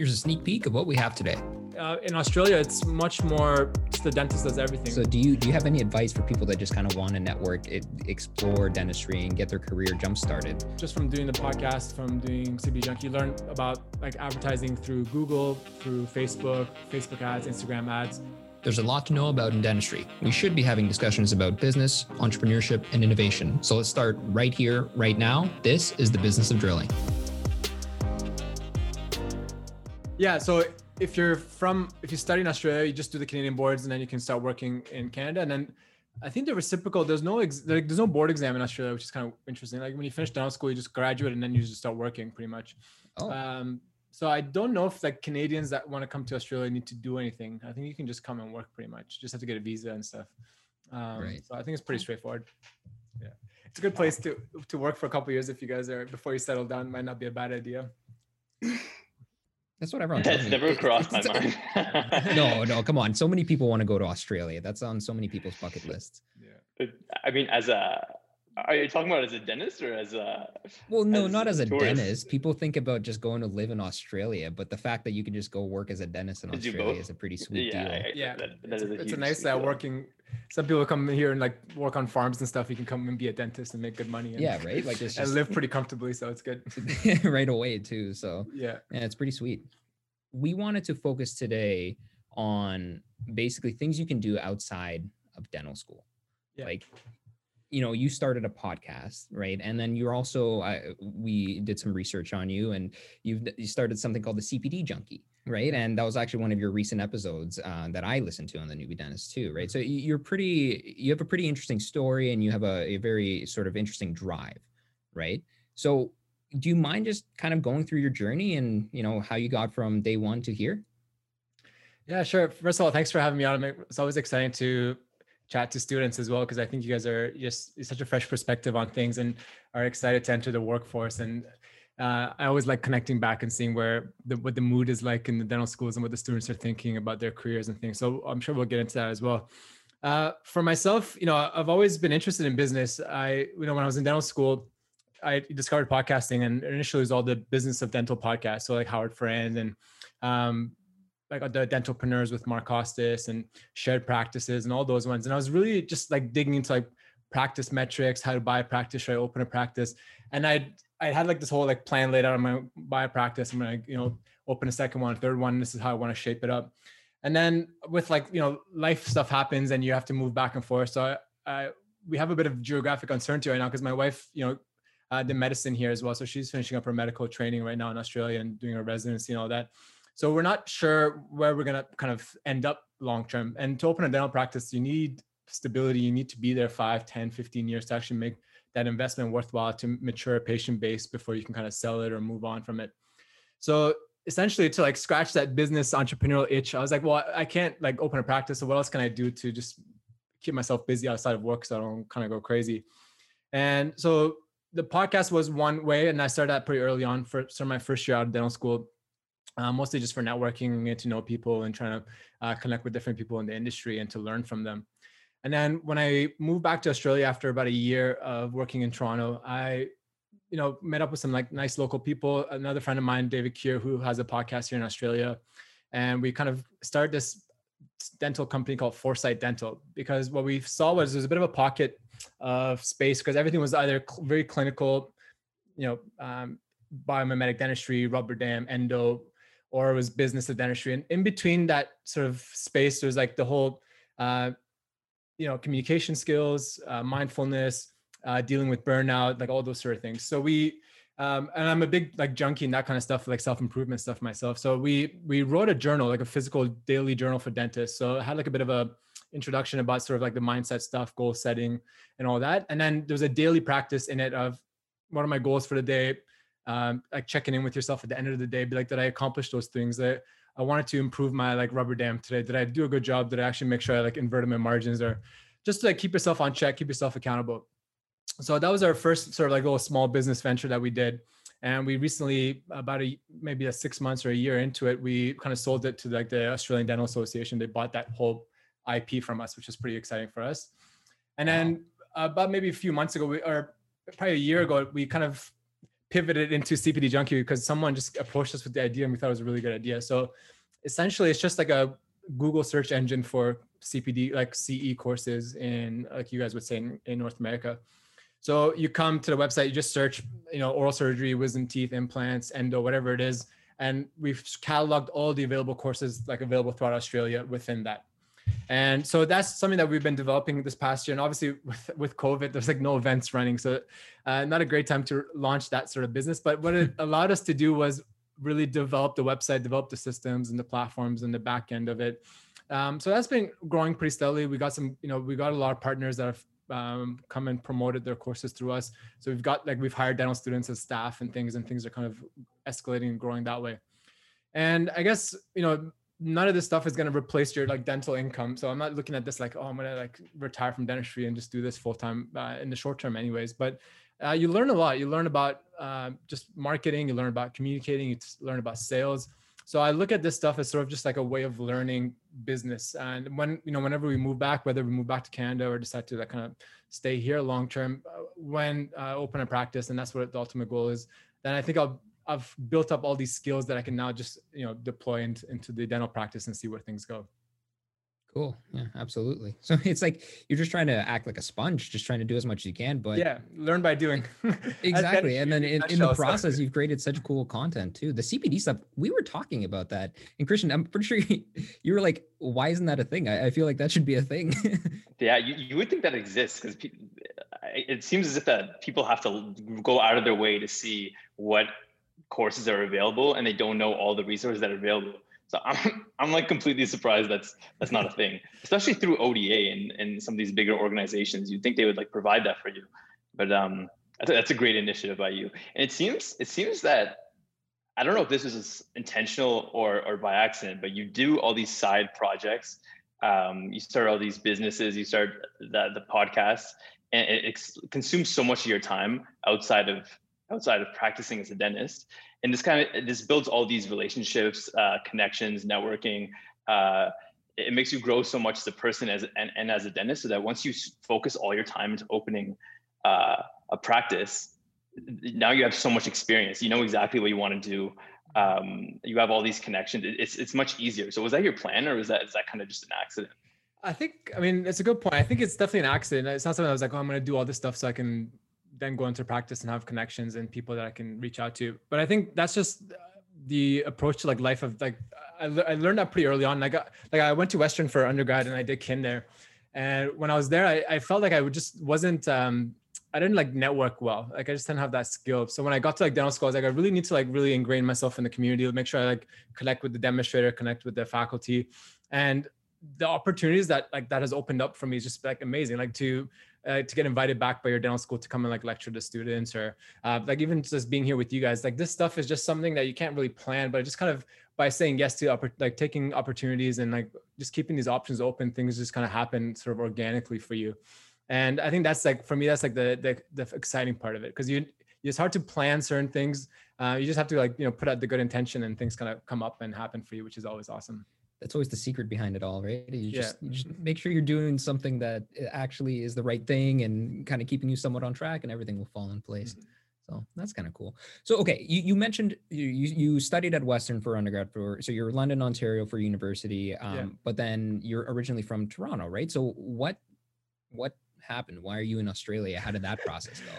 Here's a sneak peek of what we have today. Uh, in Australia, it's much more just the dentist does everything. So, do you do you have any advice for people that just kind of want to network, it, explore dentistry, and get their career jump started? Just from doing the podcast, from doing CPD Junkie, you learn about like advertising through Google, through Facebook, Facebook ads, Instagram ads. There's a lot to know about in dentistry. We should be having discussions about business, entrepreneurship, and innovation. So let's start right here, right now. This is the business of drilling. Yeah. So if you're from, if you study in Australia, you just do the Canadian boards and then you can start working in Canada. And then I think the reciprocal, there's no, ex, like, there's no board exam in Australia, which is kind of interesting. Like when you finish dental school, you just graduate and then you just start working pretty much. Oh. Um, so I don't know if like Canadians that want to come to Australia need to do anything. I think you can just come and work pretty much. You Just have to get a visa and stuff. Um, right. So I think it's pretty straightforward. Yeah, it's a good place to to work for a couple years if you guys are before you settle down. Might not be a bad idea. That's what everyone. That's never crossed my mind. no, no, come on. So many people want to go to Australia. That's on so many people's bucket lists. Yeah. I mean, as a are you talking about as a dentist or as a? Well, no, as not as a tourist? dentist. People think about just going to live in Australia, but the fact that you can just go work as a dentist in Australia is a pretty sweet yeah, deal. Yeah, that, that it's, a, it's a nice uh, working. Some people come here and like work on farms and stuff. You can come and be a dentist and make good money. And, yeah, right. Like this, and live pretty comfortably, so it's good. right away too. So yeah, yeah, it's pretty sweet. We wanted to focus today on basically things you can do outside of dental school. Yeah. Like you know you started a podcast right? And then you're also uh, we did some research on you and you've you started something called the cpd junkie right? And that was actually one of your recent episodes uh, that i listened to on the Noobie Dentist too right? So you're pretty you have a pretty interesting story and you have a, a very sort of interesting drive right? So do you mind just kind of going through your journey and you know how you got from day one to here? Yeah sure. First of all thanks for having me on. It's always exciting to chat to students as well because I think you guys are just such a fresh perspective on things and are excited to enter the workforce. And uh, I always like connecting back and seeing where the what the mood is like in the dental schools and what the students are thinking about their careers and things. So I'm sure we'll get into that as well. Uh, for myself, you know, I've always been interested in business. I, you know, when I was in dental school, I discovered podcasting, and initially it was all the business of dental podcasts, so like Howard Farran and um, like the dentalpreneurs with Mark Costes and shared practices and all those ones. And I was really just like digging into like practice metrics, how to buy a practice, should I open a practice? And I I had like this whole like plan laid out on my buy a practice. I'm gonna, you know, open a second one, third one. This is how I want to shape it up. And then with like, you know, life stuff happens and you have to move back and forth. So I, I we have a bit of geographic uncertainty right now because my wife, you know, uh, did medicine here as well. So she's finishing up her medical training right now in Australia and doing her residency and all that. So we're not sure where we're going to kind of end up long term. And to open a dental practice, you need stability. You need to be there 5, 10, 15 years to actually make that investment worthwhile to mature a patient base before you can kind of sell it or move on from it. So essentially to like scratch that business entrepreneurial itch, I was like, well, I can't like open a practice. So what else can I do to just keep myself busy outside of work so I don't kind of go crazy? And so the podcast was one way, and I started that pretty early on for my first year out of dental school uh, mostly just for networking, and to know people and trying to uh, connect with different people in the industry and to learn from them. And then when I moved back to Australia after about a year of working in Toronto, I, you know, met up with some like nice local people. Another friend of mine, David Keir, who has a podcast here in Australia, and we kind of started this dental company called Foresight Dental because what we saw was there's a bit of a pocket of space because everything was either very clinical, you know, um, biomimetic dentistry, rubber dam, endo, or it was business of dentistry. And in between that sort of space, there's like the whole, uh, you know, communication skills, uh, mindfulness, uh, dealing with burnout, like all those sort of things. So we, um, and I'm a big like junkie and that kind of stuff, like self improvement stuff myself. So we we wrote a journal, like a physical daily journal for dentists. So it had like a bit of a introduction about sort of like the mindset stuff, goal setting, and all that. And then there was a daily practice in it of what are my goals for the day um, like checking in with yourself at the end of the day, be like, did I accomplish those things? That I wanted to improve my like rubber dam today. Did I do a good job? Did I actually make sure I like inverted my margins or just to like keep yourself on check, keep yourself accountable. So that was our first sort of like little small business venture that we did. And we recently, about a maybe a six months or a year into it, we kind of sold it to like the Australian Dental Association. They bought that whole IP from us, which is pretty exciting for us. And then about maybe a few months ago, we, or probably a year ago, we kind of pivoted into CPD Junkie because someone just approached us with the idea and we thought it was a really good idea. So essentially, it's just like a Google search engine for CPD, like CE courses in, like you guys would say in, in North America. So you come to the website, you just search, you know, oral surgery, wisdom teeth, implants, endo, whatever it is. And we've cataloged all the available courses like available throughout Australia within that. And so that's something that we've been developing this past year. And obviously with, with COVID, there's like no events running. So uh, not a great time to launch that sort of business. But what it allowed us to do was really develop the website, develop the systems and the platforms and the back end of it. Um, so that's been growing pretty steadily. We got some, you know, we got a lot of partners that have um, come and promoted their courses through us. So we've got like we've hired dental students as staff and things, and things are kind of escalating and growing that way. And I guess you know none of this stuff is going to replace your like dental income. So I'm not looking at this like oh I'm gonna like retire from dentistry and just do this full time uh, in the short term, anyways. But uh, you learn a lot. You learn about uh, just marketing. You learn about communicating. You learn about sales. So I look at this stuff as sort of just like a way of learning business. And when you know, whenever we move back, whether we move back to Canada or decide to like kind of stay here long term, uh, when uh, open a practice, and that's what the ultimate goal is, then I think I'll I've built up all these skills that I can now just you know deploy into, into the dental practice and see where things go. Cool. Yeah, absolutely. So it's like you're just trying to act like a sponge, just trying to do as much as you can. But yeah, learn by doing. exactly. and then in, in the process, you've created such cool content too. The CPD stuff, we were talking about that. And Christian, I'm pretty sure you, you were like, why isn't that a thing? I, I feel like that should be a thing. yeah, you, you would think that exists because pe- it seems as if that people have to go out of their way to see what courses are available and they don't know all the resources that are available so I'm, I'm like completely surprised that's that's not a thing, especially through ODA and, and some of these bigger organizations. You'd think they would like provide that for you, but um, that's a great initiative by you. And it seems it seems that I don't know if this is intentional or or by accident, but you do all these side projects. Um, you start all these businesses, you start the the podcast, and it, it consumes so much of your time outside of outside of practicing as a dentist. And this kind of this builds all these relationships uh, connections networking uh, it makes you grow so much as a person as and, and as a dentist so that once you focus all your time into opening uh, a practice now you have so much experience. You know exactly what you want to do. Um, you have all these connections. It's it's much easier. So was that your plan or was that is that kind of just an accident? I think, I mean, it's a good point. I think it's definitely an accident. It's not something I was like, oh, I'm going to do all this stuff so I can then go into practice and have connections and people that I can reach out to. But I think that's just the approach to like life of like I, I learned that pretty early on. I like I went to Western for undergrad and I did kin there, and when I was there, I, I felt like I just wasn't um I didn't like network well. Like I just didn't have that skill. So when I got to like dental school, I was like, I really need to like really ingrain myself in the community, make sure I like connect with the demonstrator, connect with the faculty, and the opportunities that like that has opened up for me is just like amazing. Like to uh, to get invited back by your dental school to come and like lecture to students or uh, like even just being here with you guys like this stuff is just something that you can't really plan but just kind of by saying yes to like taking opportunities and like just keeping these options open things just kind of happen sort of organically for you. And i think that's like for me that's like the the, the exciting part of it because you it's hard to plan certain things uh, you just have to like you know put out the good intention and things kind of come up and happen for you which is always awesome that's always the secret behind it all, right? You just, yeah. you just make sure you're doing something that eh, actually is the right thing and kind of keeping you somewhat on track, and everything will fall in place. Mm-hmm. So that's kind of cool. So okay, you, you mentioned you you studied at Western for undergrad for so you're London, Ontario for university, um, yeah. but then you're originally from Toronto, right? So what what happened? Why are you in Australia? How did that process go?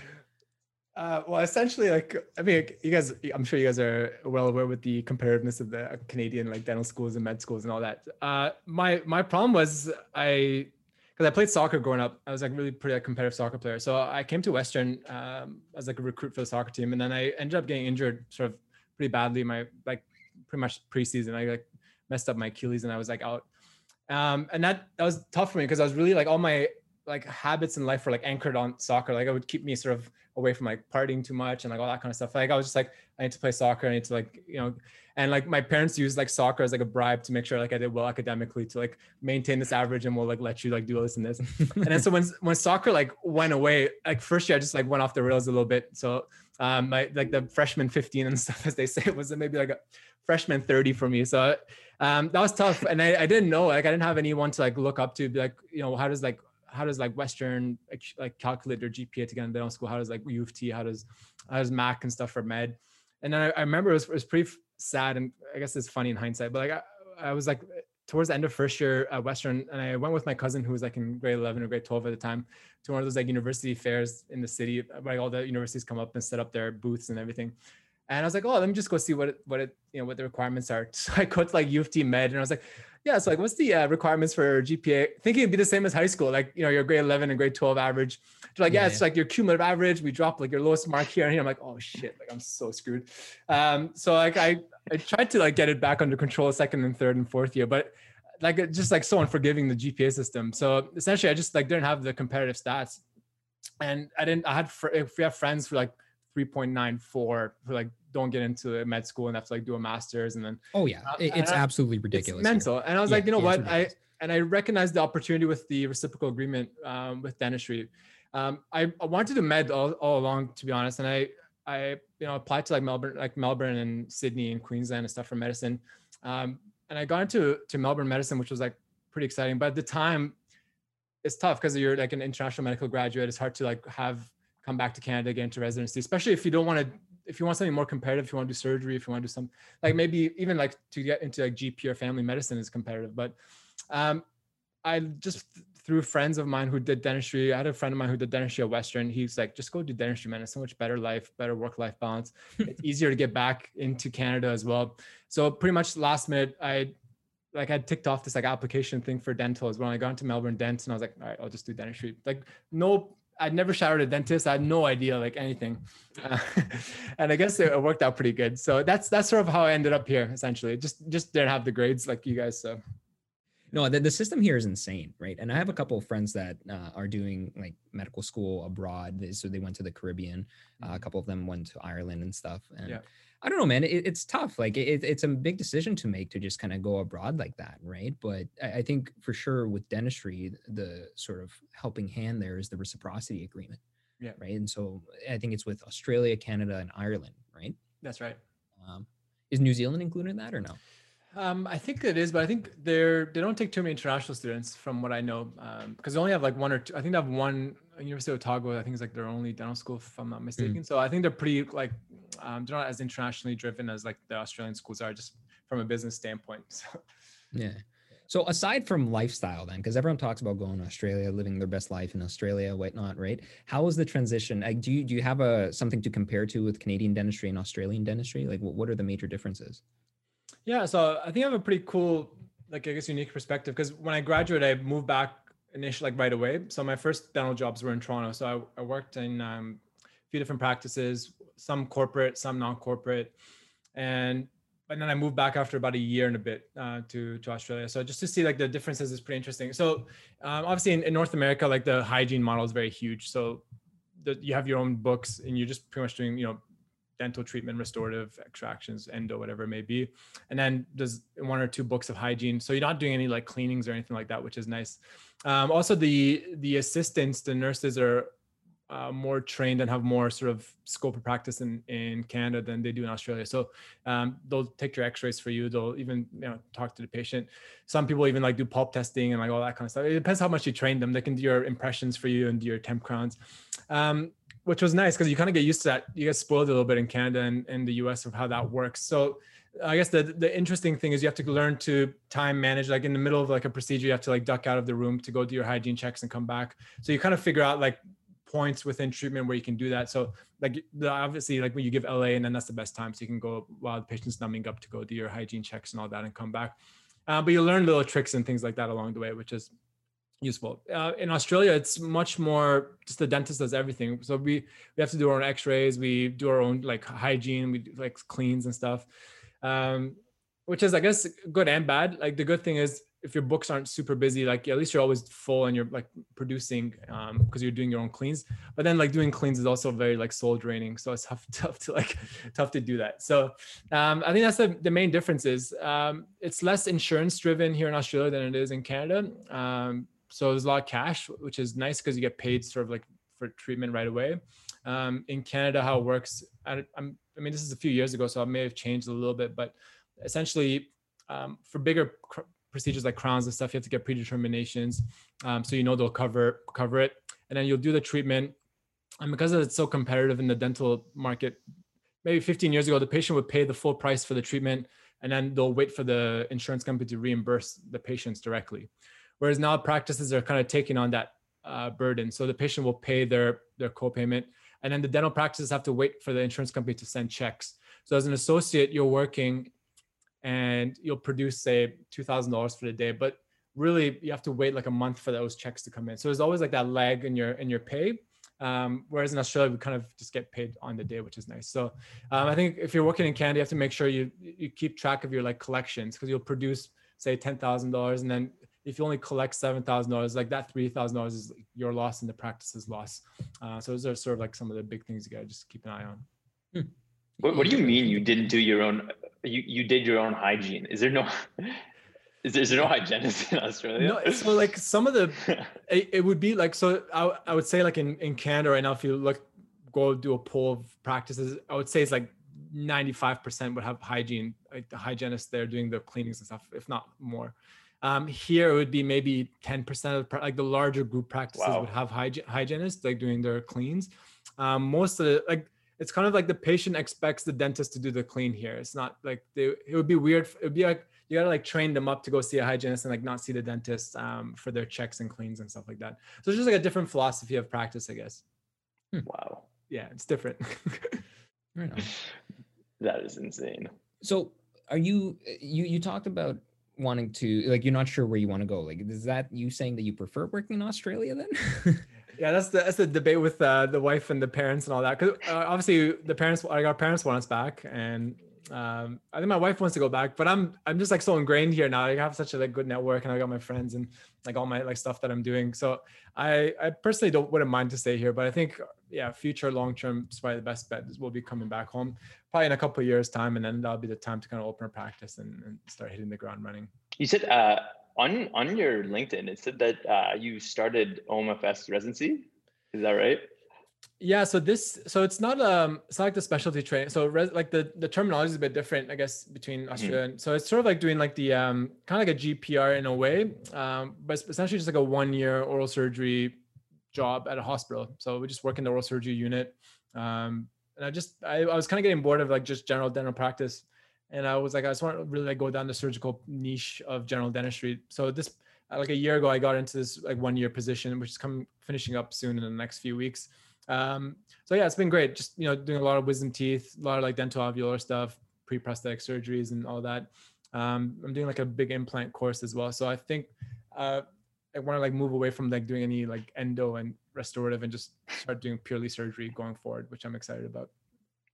Uh, well, essentially, like I mean, you guys, I'm sure you guys are well aware with the comparativeness of the Canadian like dental schools and med schools and all that. Uh, my my problem was I because I played soccer growing up. I was like really pretty like, competitive soccer player. So I came to Western um, as like a recruit for the soccer team, and then I ended up getting injured sort of pretty badly. My like pretty much preseason, I like messed up my Achilles, and I was like out. Um, and that that was tough for me because I was really like all my like habits in life were like anchored on soccer. Like it would keep me sort of away from like partying too much and like all that kind of stuff. Like I was just like, I need to play soccer. I need to like, you know, and like my parents used like soccer as like a bribe to make sure like I did well academically to like maintain this average and we'll like let you like do this and this. and then so when when soccer like went away, like first year I just like went off the rails a little bit. So um my like the freshman 15 and stuff as they say was maybe like a freshman 30 for me. So um that was tough. And I, I didn't know like I didn't have anyone to like look up to be like, you know, how does like how does like Western like, like calculate their GPA to get into dental school? How does like U of T? How does how does Mac and stuff for med? And then I, I remember it was, it was pretty sad, and I guess it's funny in hindsight, but like I, I was like towards the end of first year at Western, and I went with my cousin who was like in grade 11 or grade 12 at the time to one of those like university fairs in the city, where all the universities come up and set up their booths and everything. And I was like, oh, let me just go see what it, what it, you know, what the requirements are. So I go to like U of T Med, and I was like, yeah, so like, what's the uh, requirements for GPA? Thinking it'd be the same as high school, like you know, your grade 11 and grade 12 average. They're like, yeah, yeah, it's like your cumulative average. We drop like your lowest mark here and here. I'm like, oh shit, like I'm so screwed. Um, so like I I tried to like get it back under control second and third and fourth year, but like just like so unforgiving the GPA system. So essentially, I just like didn't have the competitive stats, and I didn't. I had fr- if we have friends who like 3.94 who like don't get into med school and have to like do a master's and then oh yeah. Uh, it's absolutely ridiculous it's mental. And i was yeah, like you know yeah, what? I and i recognized the opportunity with the reciprocal agreement um, with dentistry. Um, I, I, wanted to med all, all along to be honest and i i you know applied to like melbourne like melbourne and sydney and queensland and stuff for medicine. Um, and i got into to melbourne medicine which was like pretty exciting. But at the time it's tough because you're like an international medical graduate. It's hard to like have come back to canada get into residency especially if you don't want to if you want something more competitive, if you want to do surgery, if you want to do some like maybe even like to get into like GP or family medicine is competitive. But um, I just through friends of mine who did dentistry, I had a friend of mine who did dentistry at Western. He's like, just go do dentistry, man. It's so much better life, better work life balance. it's easier to get back into Canada as well. So pretty much last minute, I like I ticked off this like application thing for dental as well. I got into Melbourne Dent and I was like, all right, I'll just do dentistry. Like no I'd never showered a dentist. I had no idea like anything, uh, and I guess it worked out pretty good. So that's that's sort of how I ended up here. Essentially, just just didn't have the grades like you guys. So no, the, the system here is insane, right? And I have a couple of friends that uh, are doing like medical school abroad. So they went to the Caribbean. Uh, a mm-hmm. couple of them went to Ireland and stuff. And yeah. I don't know, man. It, it's tough. Like it, it's a big decision to make to just kind of go abroad like that, right? But I, I, think for sure with dentistry, the sort of helping hand there is the reciprocity agreement. Yeah. Right. And so I think it's with Australia, Canada, and Ireland, right? That's right. Um, is New Zealand included in that or no? Um, I think it is, but I think they're they don't take too many international students from what I know, because um, they only have like one or two. I think they have one University of Otago. I think it's like their only dental school, if I'm not mistaken. Mm. So I think they're pretty like um, they're not as internationally driven as like the Australian schools are, just from a business standpoint. So. Yeah. So aside from lifestyle, then, because everyone talks about going to Australia, living their best life in Australia, whatnot, right? How was the transition? Like, do you do you have a something to compare to with Canadian dentistry and Australian dentistry? Like, what, what are the major differences? Yeah, so I think I have a pretty cool, like I guess, unique perspective because when I graduated, I moved back initially like right away. So my first dental jobs were in Toronto. So I, I worked in um, a few different practices, some corporate, some non-corporate, and and then I moved back after about a year and a bit uh, to to Australia. So just to see like the differences is pretty interesting. So um, obviously in, in, North America, like the hygiene model is very huge. So the, you have your own books and you're just pretty much doing you know dental treatment, restorative extractions, endo, whatever it may be. And then there's one or two books of hygiene. So you're not doing any like cleanings or anything like that, which is nice. Um, also, the the assistants, the nurses are uh, more trained and have more sort of scope of practice in, in Canada than they do in Australia. So um, they'll take your x-rays for you. They'll even you know talk to the patient. Some people even like do pulp testing and like all that kind of stuff. It depends how much you train them. They can do your impressions for you and do your temp crowns. Um, which was nice because you kind of get used to that. You get spoiled a little bit in Canada and in the US of how that works. So I guess the the interesting thing is you have to learn to time manage. Like in the middle of like a procedure, you have to like duck out of the room to go do your hygiene checks and come back. So you kind of figure out like points within treatment where you can do that. So like obviously like when you give LA and then that's the best time. So you can go while the patient's numbing up to go do your hygiene checks and all that and come back. Uh, but you learn little tricks and things like that along the way, which is useful. Uh, in Australia, it's much more just the dentist does everything. So we we have to do our own X-rays, we do our own like hygiene, we do, like cleans and stuff, um, which is I guess good and bad. Like the good thing is if your books aren't super busy, like at least you're always full and you're like producing because um, you're doing your own cleans. But then like doing cleans is also very like soul draining, so it's tough tough to like tough to do that. So um, I think that's the, the main difference is um, it's less insurance driven here in Australia than it is in Canada. Um, so there's a lot of cash, which is nice because you get paid sort of like for treatment right away. Um, in Canada, how it works, I, I'm, I mean, this is a few years ago, so it may have changed a little bit, but essentially, um, for bigger procedures like crowns and stuff, you have to get predeterminations. Um, so you know they'll cover cover it, and then you'll do the treatment. And because it's so competitive in the dental market, maybe 15 years ago, the patient would pay the full price for the treatment, and then they'll wait for the insurance company to reimburse the patients directly. Whereas now practices are kind of taking on that uh, burden, so the patient will pay their their copayment, and then the dental practices have to wait for the insurance company to send checks. So as an associate, you're working and you'll produce say $2000 for the day but really you have to wait like a month for those checks to come in. So there's always like that lag in your in your pay um, whereas in australia we kind of just get paid on the day which is nice. So um, i think if you're working in canada you have to make sure you you keep track of your like collections because you'll produce say $10000 and then if you only collect $7000 like that $3000 is your loss and the practice's loss. Uh, so those are sort of like some of the big things you gotta just keep an eye on. Hmm. what, what do you mean you didn't do your own you you did your own hygiene. Is there no is there, is there no hygienist in Australia? No, so like some of the it, it would be like so I, I would say like in, in Canada right now, if you look go do a poll of practices, I would say it's like 95% would have hygiene, like the hygienist there doing the cleanings and stuff, if not more. Um, here it would be maybe 10% of like the larger group practices wow. would have hygi- hygienists like doing their cleans. Um, most of the like it's kind of like the patient expects the dentist to do the clean here. It's not like they, it would be weird. It would be like you gotta like train them up to go see a hygienist and like not see the dentist um, for their checks and cleans and stuff like that. So it's just like a different philosophy of practice, I guess. Hmm. Wow. Yeah, it's different. that is insane. So are you you you talked about wanting to like you're not sure where you want to go like is that you saying that you prefer working in australia then yeah that's the that's the debate with uh, the wife and the parents and all that because uh, obviously the parents like our parents want us back and um, I think my wife wants to go back, but I'm I'm just like so ingrained here now. I have such a like good network, and I got my friends and like all my like stuff that I'm doing. So I I personally don't wouldn't mind to stay here, but I think yeah, future long term is probably the best bet. We'll be coming back home probably in a couple years time, and then that'll be the time to kind of open a practice and, and start hitting the ground running. You said uh, on on your LinkedIn, it said that uh, you started OMFS residency. Is that right? Yeah, so this so it's not um it's not like the specialty training. So res, like the the terminology is a bit different, I guess, between mm-hmm. Australia. Mm-hmm. So it's sort of like doing like the um kind of like a GPR in a way, um, but it's essentially just like a one year oral surgery job at a hospital. So we just work in the oral surgery unit. Um, and I just I, I was kind of getting bored of like just general dental practice, and I was like I just want to really like go down the surgical niche of general dentistry. So this like a year ago I got into this like one year position, which is coming finishing up soon in the next few weeks. Um, so yeah, it's been great. Just you know, doing a lot of wisdom teeth, a lot of like dentoalveolar stuff, pre-prosthetic surgeries, and all that. Um, I'm doing like a big implant course as well. So I think uh, I want to like move away from like doing any like endo and restorative and just start doing purely surgery going forward, which I'm excited about.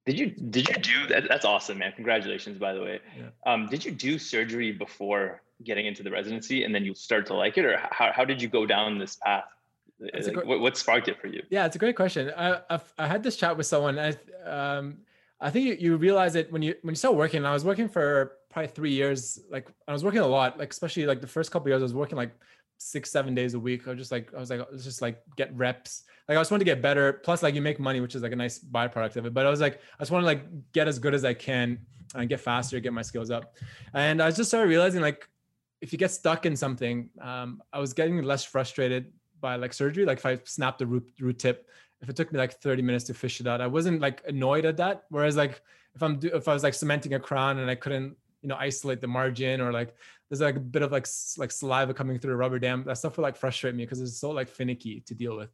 Did you did you do that? That's awesome, man! Congratulations, by the way. Yeah. Um, did you do surgery before getting into the residency, and then you start to like it, or how how did you go down this path? Like, great, what, what sparked it for you? Yeah, it's a great question. I I've, i had this chat with someone. I um I think you, you realize it when you when you start working. I was working for probably three years. Like I was working a lot. Like especially like the first couple years, I was working like six seven days a week. I was just like I was like let's just like get reps. Like I just wanted to get better. Plus like you make money, which is like a nice byproduct of it. But I was like I just want to like get as good as I can and get faster, get my skills up. And I just started realizing like if you get stuck in something, um, I was getting less frustrated by like surgery. Like if I snapped the root, root tip, if it took me like 30 minutes to fish it out, I wasn't like annoyed at that. Whereas like if I'm do, if I was like cementing a crown and I couldn't you know isolate the margin or like there's like a bit of like like saliva coming through a rubber dam, that stuff would like frustrate me because it's so like finicky to deal with.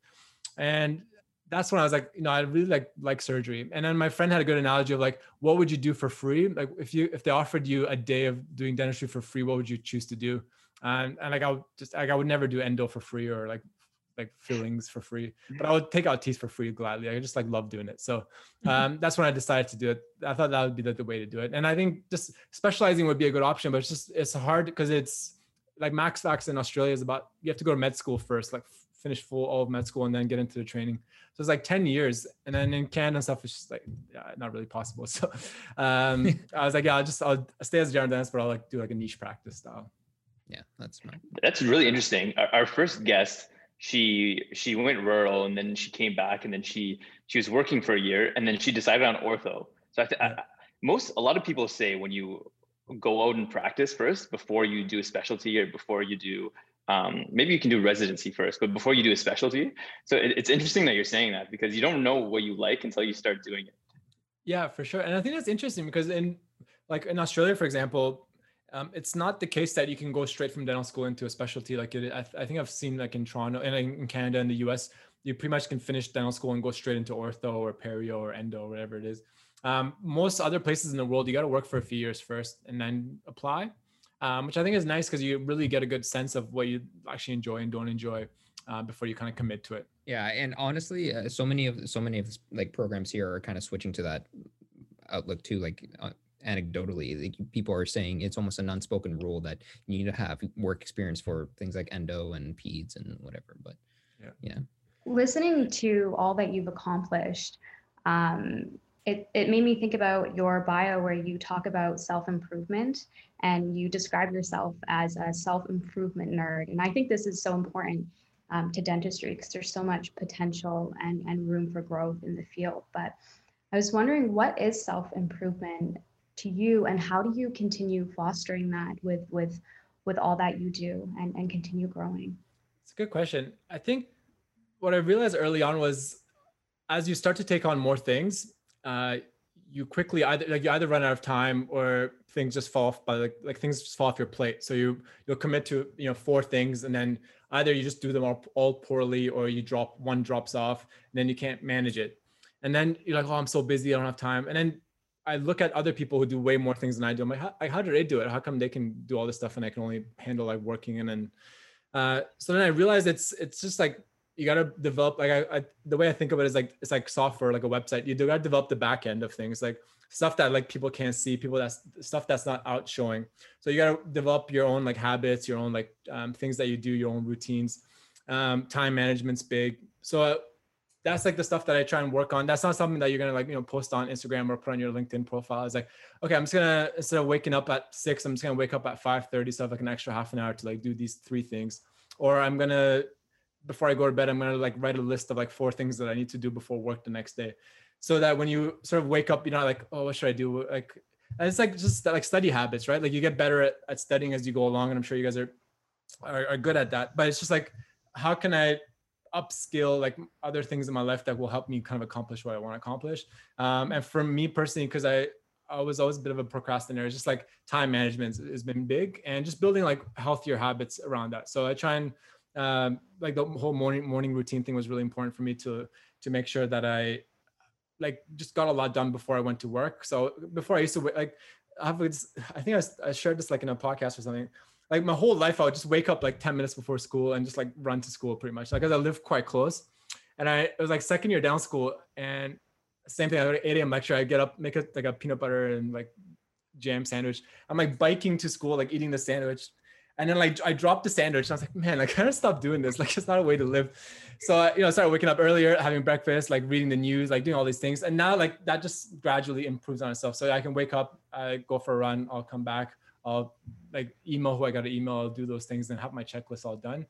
And that's when I was like, you know, I really like like surgery. And then my friend had a good analogy of like, what would you do for free? Like if you if they offered you a day of doing dentistry for free, what would you choose to do? And and like I would just like I would never do endo for free or like like fillings for free, but I would take out teeth for free gladly. I just like love doing it. So um, that's when I decided to do it. I thought that would be the, the way to do it. And I think just specializing would be a good option, but it's just it's hard because it's like max fax in Australia is about you have to go to med school first, like finish full all of med school and then get into the training. So it's like 10 years. And then in Canada and stuff, it's just like yeah, not really possible. So um, I was like, yeah, I'll just I'll stay as a general dentist, but I'll like do like a niche practice style. Yeah, that's smart. That's really interesting. Our, our first guest, she she went rural and then she came back and then she she was working for a year and then she decided on ortho. So I. I most a lot of people say when you go out and practice first before you do a specialty or before you do um, maybe you can do residency first, but before you do a specialty. So it, it's interesting that you're saying that because you don't know what you like until you start doing it. Yeah, for sure. And I think that's interesting because in like in Australia, for example, um, it's not the case that you can go straight from dental school into a specialty. Like it, I, I think I've seen like in Toronto and in Canada and the US, you pretty much can finish dental school and go straight into ortho or perio or endo or whatever it is. Um, most other places in the world, you got to work for a few years first and then apply, um, which I think is nice because you really get a good sense of what you actually enjoy and don't enjoy uh, before you kind of commit to it. Yeah, and honestly, uh, so many of so many of like programs here are kind of switching to that outlook too. Like uh, anecdotally, like people are saying it's almost an unspoken rule that you need to have work experience for things like endo and peds and whatever. But yeah, yeah. Listening to all that you've accomplished, um, it, it made me think about your bio where you talk about self-improvement and you describe yourself as a self-improvement nerd. And I think this is so important um, to dentistry because there's so much potential and, and room for growth in the field. But I was wondering what is self-improvement to you and how do you continue fostering that with with with all that you do and, and continue growing? It's a good question. I think what I realized early on was as you start to take on more things, uh, you quickly either like you either run out of time or things just fall off by like like things just fall off your plate. So you you'll commit to you know four things and then either you just do them all, all poorly or you drop one drops off and then you can't manage it. And then you're like, oh, I'm so busy, I don't have time. And then I look at other people who do way more things than I do. I'm like, how, how do they do it? How come they can do all this stuff and I can only handle like working and then uh, so then I realized it's it's just like you got to develop like I, I, the way I think of it is like it's like software like a website. You do got to develop the back end of things like stuff that like people can't see, people that's stuff that's not out showing. So you got to develop your own like habits, your own like um, things that you do, your own routines. Um, time management's big. So uh, that's like the stuff that I try and work on. That's not something that you're gonna like, you know, post on Instagram or put on your LinkedIn profile. It's like, okay, I'm just gonna instead of waking up at six, I'm just gonna wake up at 5 30, so I have like an extra half an hour to like do these three things. Or I'm gonna before I go to bed, I'm gonna like write a list of like four things that I need to do before work the next day. So that when you sort of wake up, you're not like, oh, what should I do? Like it's like just like study habits, right? Like you get better at, at studying as you go along, and I'm sure you guys are, are are good at that. But it's just like, how can I upskill like other things in my life that will help me kind of accomplish what I want to accomplish. Um, and for me personally, because I I was always a bit of a procrastinator, it's just like time management has been big, and just building like healthier habits around that. So I try and um, like the whole morning morning routine thing was really important for me to to make sure that I like just got a lot done before I went to work. So before I used to like I have this, I think I, I shared this like in a podcast or something like my whole life, I would just wake up like 10 minutes before school and just like run to school pretty much. Like, cause I live quite close. And I, it was like second year down school and same thing. I go to 8 a.m. lecture. I get up, make it like a peanut butter and like jam sandwich. I'm like biking to school, like eating the sandwich. And then like I dropped the sandwich. I was like, man, like, I gotta stop doing this. Like it's not a way to live. So I, you know, I started waking up earlier, having breakfast, like reading the news, like doing all these things. And now like that just gradually improves on itself. So I can wake up, I go for a run, I'll come back, I'll like email who I got to email, I'll do those things and have my checklist all done.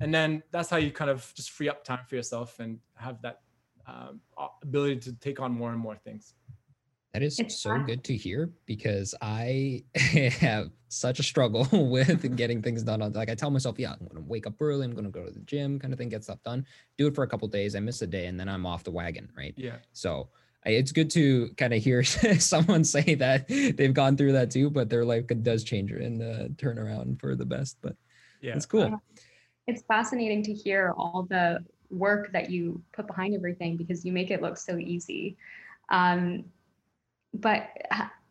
And then that's how you kind of just free up time for yourself and have that um, ability to take on more and more things. That is so good to hear because I have such a struggle with getting things done. Like I tell myself, yeah, I'm going to wake up early. I'm going to go to the gym, kind of thing, get stuff done. Do it for a couple days. I miss a day, and then I'm off the wagon, right? Yeah. So it's good to kind of hear someone say that they've gone through that too, but their life does change and uh, turn around for the best. But yeah, it's cool. It's fascinating to hear all the work that you put behind everything because you make it look so easy. Um, but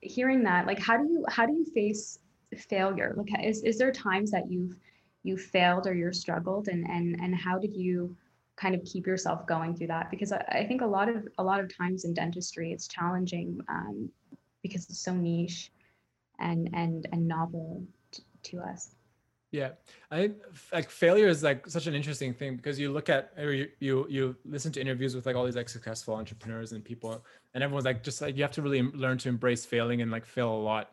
hearing that, like, how do you how do you face failure? Like, is is there times that you've you failed or you're struggled, and and and how did you kind of keep yourself going through that because I, I, think a lot of a lot of times in dentistry it's challenging um, because it's so niche and and and novel t- to us. Yeah. I like failure is like such an interesting thing because you look at or you, you you listen to interviews with like all these like successful entrepreneurs and people and everyone's like just like you have to really learn to embrace failing and like fail a lot.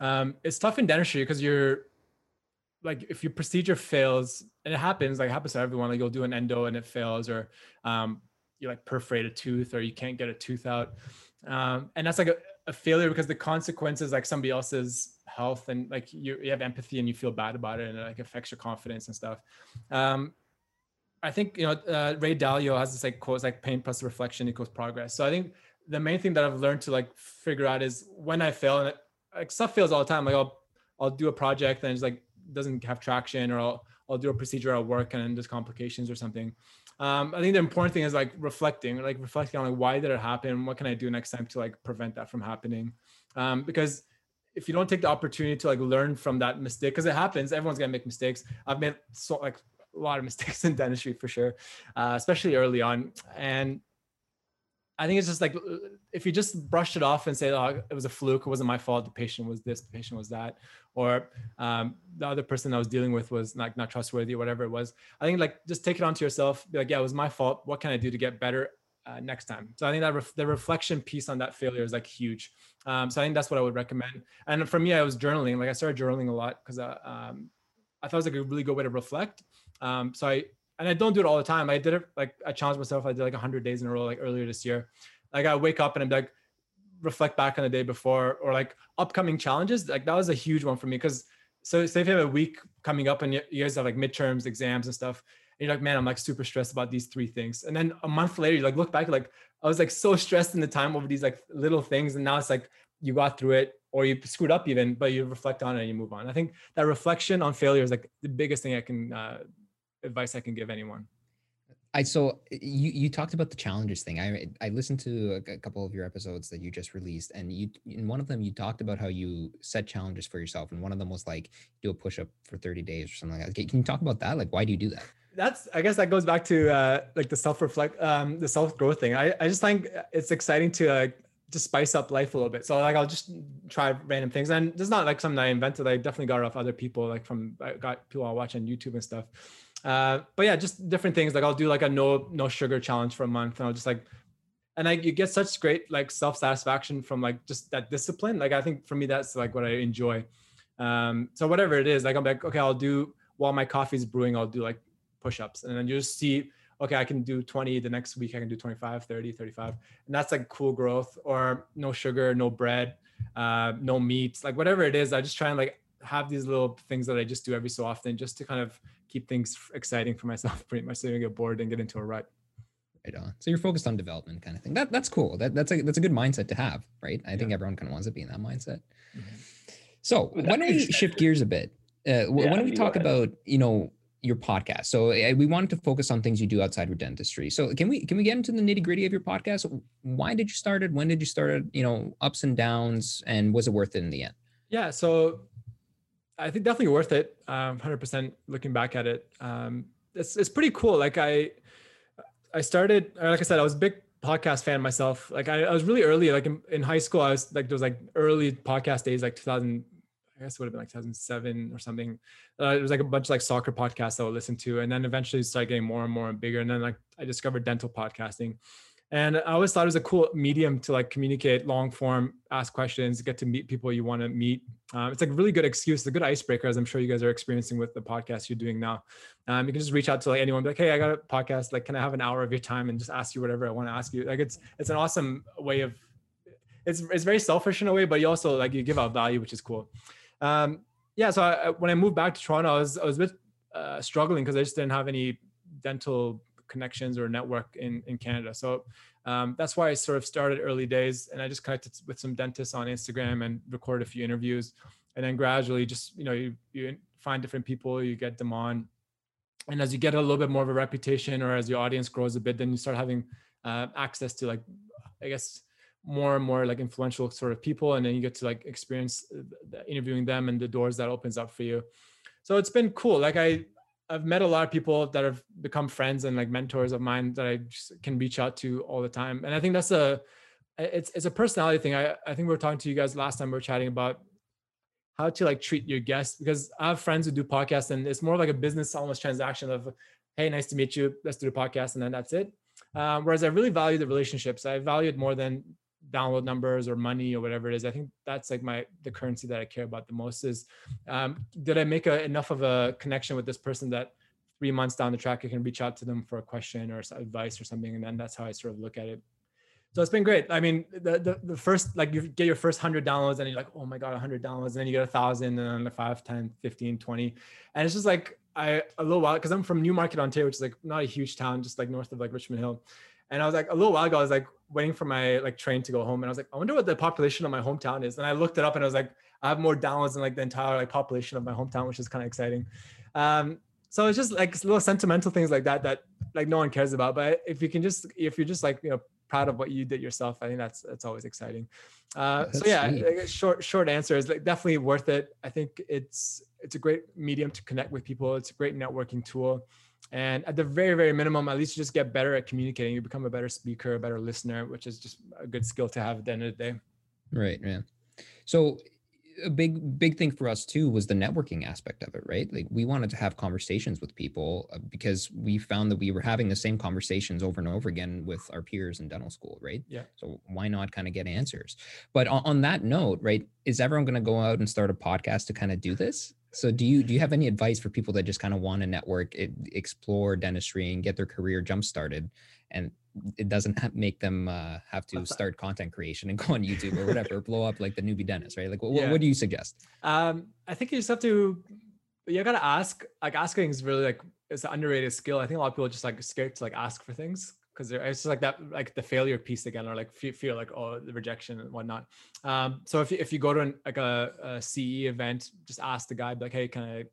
Um it's tough in dentistry because you're like if your procedure fails and it happens like it happens to everyone like you'll do an endo and it fails or um, you like perforate a tooth or you can't get a tooth out um, and that's like a, a, failure because the consequences like somebody else's health and like you, you have empathy and you feel bad about it and it like affects your confidence and stuff. Um, I think you know uh, Ray Dalio has this like quote like pain plus reflection equals progress. So I think the main thing that I've learned to like figure out is when I fail and it, like stuff fails all the time. Like I'll I'll do a project and it's like doesn't have traction or I'll I'll do a procedure at work and there's complications or something. Um, I think the important thing is like reflecting, like reflecting on like why did it happen? What can I do next time to like prevent that from happening? Um, because if you don't take the opportunity to like learn from that mistake, because it happens, everyone's gonna make mistakes. I've made so like a lot of mistakes in dentistry for sure, uh, especially early on. And I think it's just like if you just brush it off and say, "Oh, it was a fluke. It wasn't my fault. The patient was this. The patient was that," or um, the other person I was dealing with was not not trustworthy, or whatever it was. I think like just take it onto yourself. Be like, "Yeah, it was my fault. What can I do to get better uh, next time?" So I think that ref- the reflection piece on that failure is like huge. Um, so I think that's what I would recommend. And for me, I was journaling. Like I started journaling a lot because uh, um, I thought it was like a really good way to reflect. Um, so I and I don't do it all the time. I did it like I challenged myself. I did like 100 days in a row, like earlier this year. Like I wake up and I'm like reflect back on the day before or like upcoming challenges. Like that was a huge one for me because so say if you have a week coming up and you, guys have like midterms, exams and stuff, and you're like, man, I'm like super stressed about these three things. And then a month later, you like look back, like I was like so stressed in the time over these like little things, and now it's like you got through it or you screwed up even, but you reflect on it and you move on. I think that reflection on failure is like the biggest thing I can uh, advice I can give anyone. I so you you talked about the challenges thing. I I listened to a, a, couple of your episodes that you just released, and you in one of them you talked about how you set challenges for yourself, and one of them was like do a push up for thirty days or something like that. Can you talk about that? Like, why do you do that? That's I guess that goes back to uh, like the self reflect, um, the self growth thing. I I just think it's exciting to uh, just spice up life a little bit. So like I'll just try random things, and it's not like something I invented. I definitely got it off other people, like from I got people I watch on YouTube and stuff. Uh, but yeah, just different things. Like I'll do like a no no sugar challenge for a month, and I'll just like, and I you get such great like self satisfaction from like just that discipline. Like I think for me that's like what I enjoy. Um, so whatever it is, like I'm like okay, I'll do while my coffee's brewing, I'll do like push ups, and then you just see okay, I can do 20 the next week, I can do 25, 30, 35. And that's like cool growth or no sugar, no bread, uh, no meats, like whatever it is. I just try and like have these little things that I just do every so often just to kind of keep things exciting for myself pretty much so you don't get bored and get into a rut. Right on. So you're focused on development kind of thing. That that's cool. That that's a that's a good mindset to have, right? I yeah. think everyone kind of wants to be in that mindset. Mm-hmm. So why don't we shift gears a bit? Uh, yeah, why don't we talk about you know your podcast? So uh, we wanted to focus on things you do outside of dentistry. So can we can we get into the nitty gritty of your podcast? Why did you start it? When did you start it? You know, ups and downs, and was it worth it in the end? Yeah. So I think definitely worth it. Um, 100% looking back at it. Um, it's, it's pretty cool. Like I, I started, like I said, I was a big podcast fan myself. Like I, I was really early, like in, in, high school, I was like, there was like early podcast days, like 2000, I guess it would have been like 2007 or something. Uh, it was like a bunch of like soccer podcasts I would listen to. And then eventually started getting more and more and bigger. And then like I discovered dental podcasting and i always thought it was a cool medium to like communicate long form ask questions get to meet people you want to meet. Um, it's like a really good excuse a good icebreaker as i'm sure you guys are experiencing with the podcast you're doing now. Um, you can just reach out to like anyone be like hey i got a podcast like can i have an hour of your time and just ask you whatever i want to ask you? Like it's it's an awesome way of it's it's very selfish in a way but you also like you give out value which is cool. Um, yeah so I, when i moved back to toronto i was i was a bit uh, struggling because i just didn't have any dental connections or network in in Canada. So um, that's why I sort of started early days, and I just connected with some dentists on Instagram and recorded a few interviews, and then gradually just you know you you find different people, you get them on, and as you get a little bit more of a reputation or as your audience grows a bit, then you start having uh, access to like I guess more and more like influential sort of people. And then you get to like experience uh, interviewing them and the doors that opens up for you. So it's been cool. Like i I've met a lot of people that have become friends and like mentors of mine that I can reach out to all the time. And I think that's a it's it's a personality thing. I I think we were talking to you guys last time we were chatting about how to like treat your guests because I have friends who do podcasts and it's more like a business almost transaction of hey nice to meet you let's do the podcast and then that's it. Um, whereas I really value the relationships. I value it more than download numbers or money or whatever it is i think that's like my the currency that i care about the most is um, did i make a, enough of a connection with this person that three months down the track i can reach out to them for a question or advice or something and then that's how i sort of look at it So it's been great. I mean, the, the, the first, like you get your first hundred downloads and you're like, oh my God, hundred downloads. And then you get a thousand and then the five, 10, 15, 20. And it's just like, I, a little while, cause I'm from Newmarket, Ontario, which is like not a huge town, just like north of like Richmond Hill. And I was like, a little while ago, I was like waiting for my like train to go home. And I was like, I wonder what the population of my hometown is. And I looked it up and I was like, I have more downloads than like the entire like population of my hometown, which is kind of exciting. Um, so it's just like little sentimental things like that that like no one cares about. But if you can just if you're just like you know proud of what you did yourself, I think that's that's always exciting. Uh, so yeah, like short short answer is like definitely worth it. I think it's it's a great medium to connect with people. It's a great networking tool. And at the very, very minimum, at least you just get better at communicating. You become a better speaker, a better listener, which is just a good skill to have at the end of the day. Right. Yeah. So a big big thing for us too was the networking aspect of it right like we wanted to have conversations with people uh, because we found that we were having the same conversations over and over again with our peers in dental school right yeah so why not kind of get answers but on, on that note right is everyone going to go out and start a podcast to kind of do this so do you do you have any advice for people that just kind of want to network explore dentistry and get their career jump started and it doesn't have, make them uh, have to start content creation and go on YouTube or whatever, blow up like the Noobie Dentist, right? Like, what, yeah. what do you suggest? Um, I think you just have to, you gotta ask. Like, asking is really like it's an underrated skill. I think a lot of people just like scared to like ask for things because it's just like that, like the failure piece again, or like feel, feel like oh the rejection and whatnot. Um, so if you, if you go to an, like a, a CE event, just ask the guy, like, hey, can I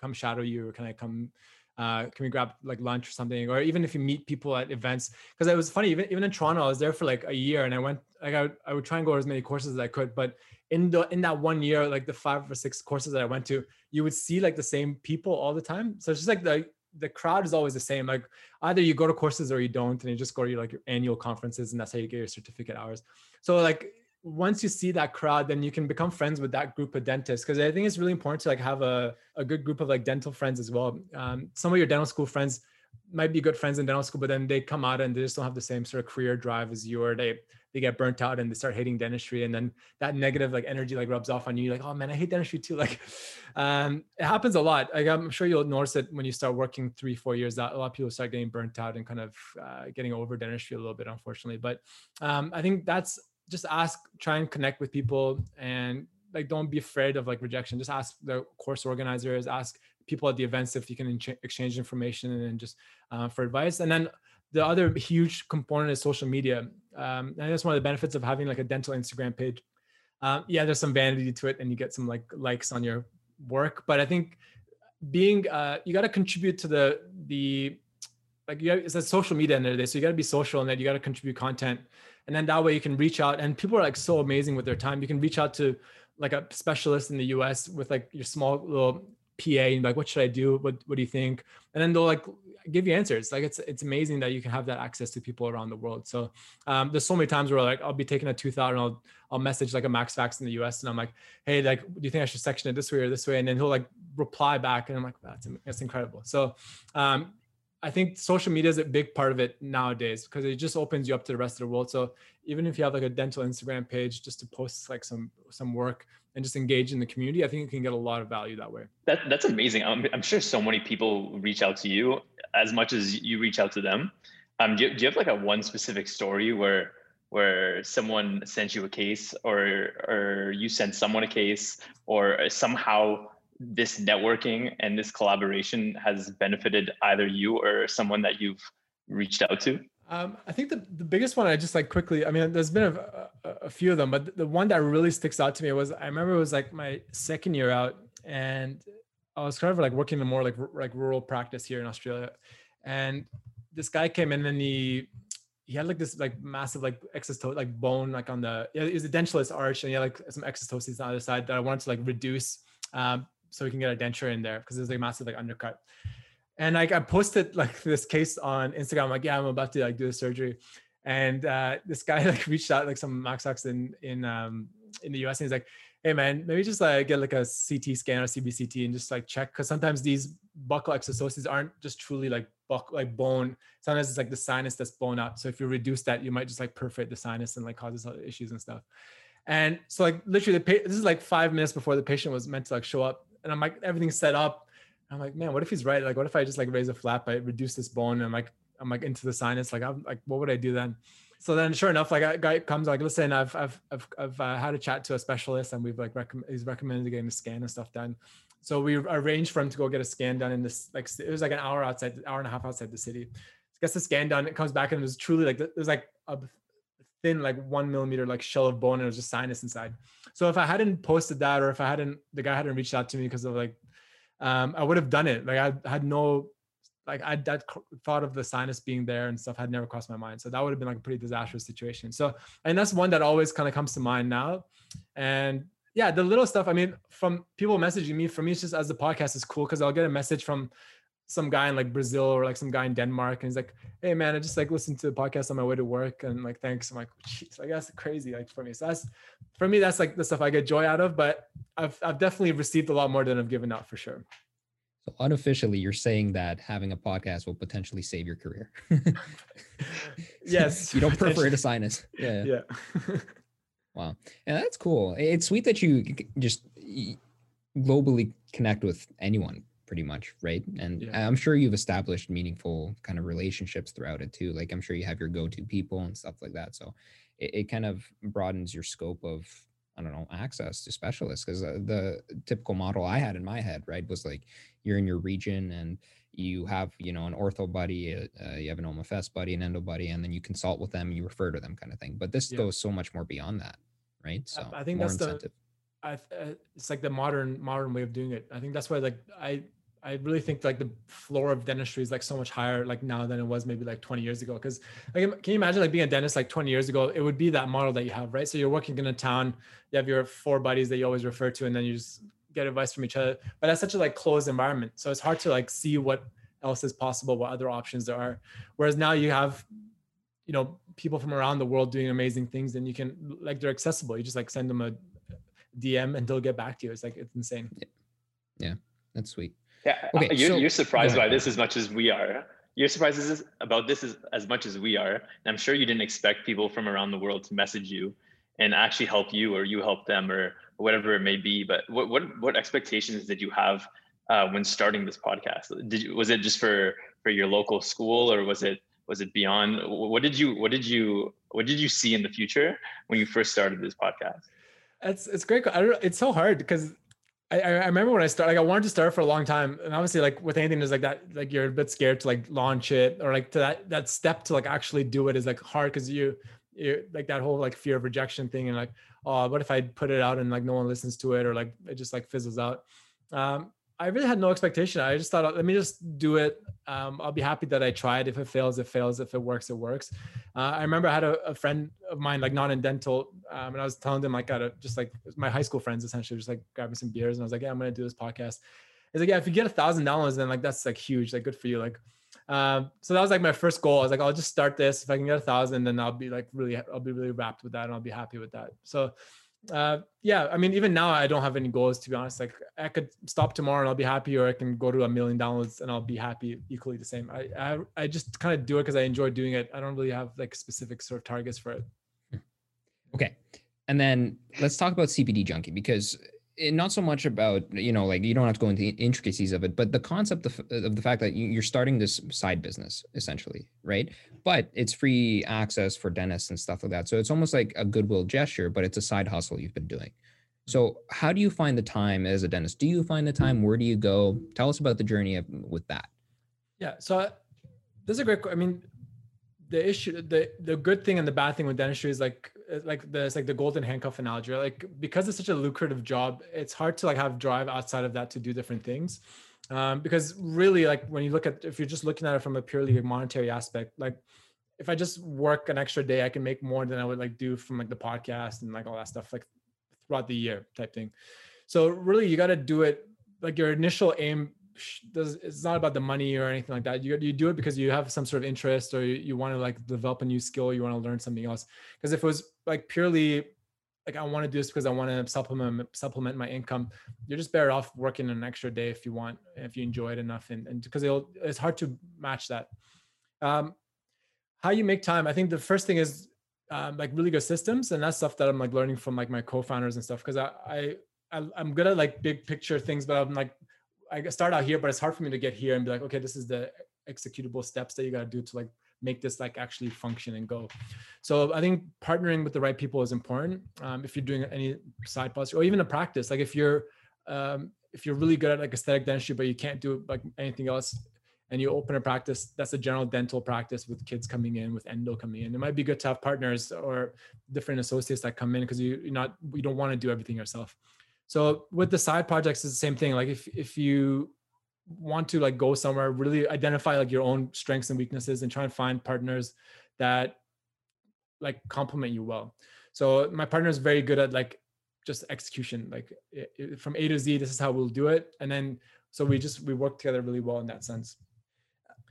come shadow you, or can I come uh, can we grab like lunch or something? Or even if you meet people at events, because it was funny, even, even in Toronto, I was there for like a year and I went, like I, I would try and go as many courses as I could, but in the, in that one year, like the five or six courses that I went to, you would see like the same people all the time. So it's just like the, the crowd is always the same. Like either you go to courses or you don't, and you just go to your like your annual conferences, and that's how you get your certificate hours. So like once you see that crowd, then you can become friends with that group of dentists. Because I think it's really important to like have a, a good group of like dental friends as well. Um, some of your dental school friends might be good friends in dental school, but then they come out and they just don't have the same sort of career drive as you, or they they get burnt out and they start hating dentistry, and then that negative like energy like rubs off on you. Like, oh man, I hate dentistry too. Like, um, it happens a lot. Like I'm sure you'll notice it when you start working three, four years. That a lot of people start getting burnt out and kind of uh, getting over dentistry a little bit, unfortunately. But um, I think that's just ask, try and connect with people and like don't be afraid of like rejection. Just ask the course organizers, ask people at the events if you can exchange information and just uh, for advice. And then the other huge component is social media. Um, and that's one of the benefits of having like a dental Instagram page. Um, yeah, there's some vanity to it, and you get some like likes on your work. But I think being uh, you got to contribute to the the like you it's a social media end of so you got to be social and then you got to contribute content and then that way you can reach out and people are like so amazing with their time you can reach out to like a specialist in the us with like your small little pa and like what should i do? What, what do you think? And then they'll like give you answers. Like it's it's amazing that you can have that access to people around the world. So um, there's so many times where like i'll be taking a tooth out and i'll i'll message like a max fax in the us and i'm like hey like do you think i should section it this way or this way? And then he'll like reply back and i'm like that's that's incredible. So um, I think social media is a big part of it nowadays because it just opens you up to the rest of the world. So even if you have like a dental Instagram page just to post like some some work and just engage in the community, I think you can get a lot of value that way. That that's amazing. I'm, I'm sure so many people reach out to you as much as you reach out to them. Um, do you, do you have like a one specific story where where someone sent you a case or or you sent someone a case or somehow this networking and this collaboration has benefited either you or someone that you've reached out to? Um, I think the, the biggest one I just like quickly, I mean, there's been a, a, a, few of them, but the one that really sticks out to me was I remember it was like my second year out and I was kind of like working in more like like rural practice here in Australia. And this guy came in and he he had like this like massive like exostosis like bone like on the it was a dentulous arch and he had like some exostosis on the other side that I wanted to like reduce um, so we can get a denture in there because there's like massive like undercut. And like I posted like this case on Instagram, like, yeah, I'm about to like do the surgery. And uh, this guy like reached out like some Max Fax in in um in the US and he's like, hey man, maybe just like get like a CT scan or CBCT and just like check because sometimes these buccal exostoses aren't just truly like buck like bone. Sometimes it's like the sinus that's blown out. So if you reduce that, you might just like perforate the sinus and like causes other issues and stuff. And so like literally the pa- this is like five minutes before the patient was meant to like show up and I'm like, everything's set up. I'm like, man, what if he's right? Like, what if I just like raise a flap, I reduce this bone, and I'm like, I'm like into the sinus. Like, I'm like, what would I do then? so then sure enough like a guy comes like listen i've i've i've, I've uh, had a chat to a specialist and we've like recommend he's recommended getting a scan and stuff done so we arranged for him to go get a scan done in this like it was like an hour outside hour and a half outside the city gets the scan done it comes back and it was truly like there's like a thin like one millimeter like shell of bone and it was just sinus inside so if i hadn't posted that or if i hadn't the guy hadn't reached out to me because of like um i would have done it like i had no like I that thought of the sinus being there and stuff had never crossed my mind. So that would have been like a pretty disastrous situation. So and that's one that always kind of comes to mind now. And yeah, the little stuff. I mean, from people messaging me, for me, it's just as the podcast is cool because I'll get a message from some guy in like Brazil or like some guy in Denmark, and he's like, "Hey man, I just like listened to the podcast on my way to work, and like thanks." I'm like, "Jeez, like that's crazy." Like for me, so that's for me, that's like the stuff I get joy out of. But I've I've definitely received a lot more than I've given out for sure. So unofficially, you're saying that having a podcast will potentially save your career. yes. you don't prefer to sinus. Yeah. Yeah. wow. And that's cool. It's sweet that you just globally connect with anyone pretty much, right? And yeah. I'm sure you've established meaningful kind of relationships throughout it too. Like I'm sure you have your go-to people and stuff like that. So it, it kind of broadens your scope of I don't know, access to specialists because uh, the typical model I had in my head, right, was like you're in your region and you have, you know, an ortho buddy, uh, uh you have an OMFS buddy, an endo buddy, and then you consult with them, you refer to them, kind of thing. But this yeah. goes so much more beyond that, right? So I think that's incentive. the, I, uh, it's like the modern modern way of doing it. I think that's why, like, I I really think like the floor of dentistry is like so much higher like now than it was maybe like 20 years ago. Because like, can you imagine like being a dentist like 20 years ago? It would be that model that you have, right? So you're working in a town, you have your four buddies that you always refer to, and then you just get advice from each other. But that's such a like closed environment, so it's hard to like see what else is possible, what other options there are. Whereas now you have, you know, people from around the world doing amazing things, and you can like they're accessible. You just like send them a DM and they'll get back to you. It's like it's insane. Yeah, yeah that's sweet. Yeah, okay, you're, so, you're surprised by this as much as we are. You're surprised about this as, as much as we are. And I'm sure you didn't expect people from around the world to message you and actually help you or you help them or whatever it may be. But what what what expectations did you have uh, when starting this podcast? Did you, was it just for for your local school or was it was it beyond? What did you what did you what did you see in the future when you first started this podcast? It's it's great. I don't, it's so hard because I, I remember when I started, like I wanted to start for a long time, and obviously, like with anything, there's like that, like you're a bit scared to like launch it or like to that that step to like actually do it is like hard because you you like that whole like fear of rejection thing and like oh what if I put it out and like no one listens to it or like it just like fizzles out. Um, I really had no expectation. I just thought, let me just do it. Um, I'll be happy that I tried. If it fails, it fails. If it works, it works. Uh, I remember I had a, a, friend of mine, like not in dental, um, and I was telling them like, got a, just like my high school friends, essentially, just like grabbing some beers, and I was like, yeah, I'm gonna do this podcast. He's like, yeah, if you get a thousand dollars, then like that's like huge, like good for you. Like, um, so that was like my first goal. I was like, I'll just start this. If I can get a thousand, then I'll be like really, I'll be really wrapped with that, and I'll be happy with that. So uh, yeah, I mean, even now I don't have any goals to be honest. Like I could stop tomorrow and I'll be happy, or I can go to a million downloads and I'll be happy equally the same. I I, I just kind of do it because I enjoy doing it. I don't really have like specific sort of targets for it. Okay, and then let's talk about CPD Junkie because Eh, not so much about you know like you don't have to go into the intricacies of it but the concept of, of the fact that you're starting this side business essentially right? But it's free access for dentists and stuff like that. So it's almost like a goodwill gesture but it's a side hustle you've been doing. So how do you find the time as a dentist? Do you find the time? Where do you go? Tell us about the journey of, with that. Yeah so this is a great i mean the issue the the good thing and the bad thing with dentistry is like like the it's like the golden handcuff analogy right? like because it's such a lucrative job it's hard to like have drive outside of that to do different things um, because really like when you look at if you're just looking at it from a purely monetary aspect like if i just work an extra day i can make more than i would like do from like the podcast and like all that stuff like throughout the year type thing so really you got to do it like your initial aim does it's not about the money or anything like that. You you do it because you have some sort of interest or you, you want to like develop a new skill, you want to learn something else. Because if it was like purely like I want to do this because I want to supplement supplement my income, you're just better off working an extra day if you want, if you enjoy it enough, and and because it'll it's hard to match that. Um, how you make time? I think the first thing is um, like really good systems, and that's stuff that I'm like learning from like my co-founders and stuff. Because I I I'm good at like big picture things, but I'm like I start out here, but it's hard for me to get here and be like, okay, this is the executable steps that you got to do to like make this like actually function and go. So I think partnering with the right people is important. Um, if you're doing any side projects or even a practice, like if you're um, if you're really good at like aesthetic dentistry, but you can't do like anything else, and you open a practice that's a general dental practice with kids coming in with endo coming in it might be good to have partners or different associates that come in because you, you're not you don't want to do everything yourself so with the side projects it's the same thing. Like if if you want to like go somewhere really identify like your own strengths and weaknesses and try and find partners that like complement you well. So my partner is very good at like just execution. Like from a to z this is how we'll do it. And then so we just we work together really well in that sense.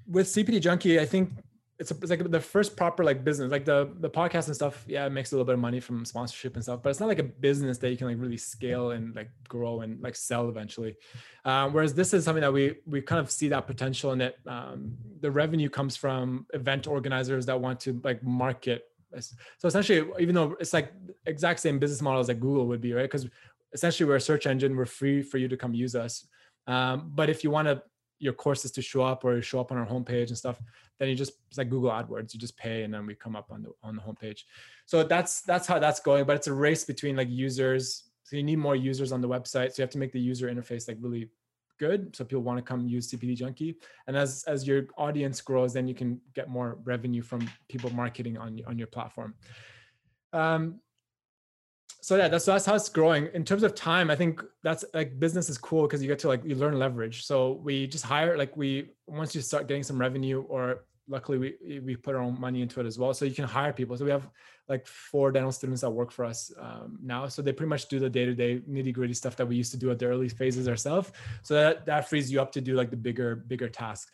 With CPD Junkie, I think it's, a, it's like the first proper like business, like the the podcast and stuff. Yeah, it makes a little bit of money from sponsorship and stuff, but it's not like a business that you can like really scale and like grow and like sell eventually. Um, whereas this is something that we we kind of see that potential in it. Um, the revenue comes from event organizers that want to like market. So essentially, even though it's like exact same business model as like Google would be, right? Because essentially we're a search engine, we're free for you to come use us. Um, but if you want to your courses to show up or show up on our homepage and stuff, then you just it's like Google AdWords, you just pay and then we come up on the on the homepage. So that's that's how that's going. But it's a race between like users. So you need more users on the website. So you have to make the user interface like really good so people want to come use CPD Junkie and as as your audience grows then you can get more revenue from people marketing on on your platform um so yeah, that's that's how it's growing. In terms of time, I think that's like business is cool because you get to like you learn leverage. So we just hire like we once you start getting some revenue, or luckily we we put our own money into it as well. So you can hire people. So we have like four dental students that work for us um, now. So they pretty much do the day to day nitty gritty stuff that we used to do at the early phases ourselves. So that that frees you up to do like the bigger bigger tasks.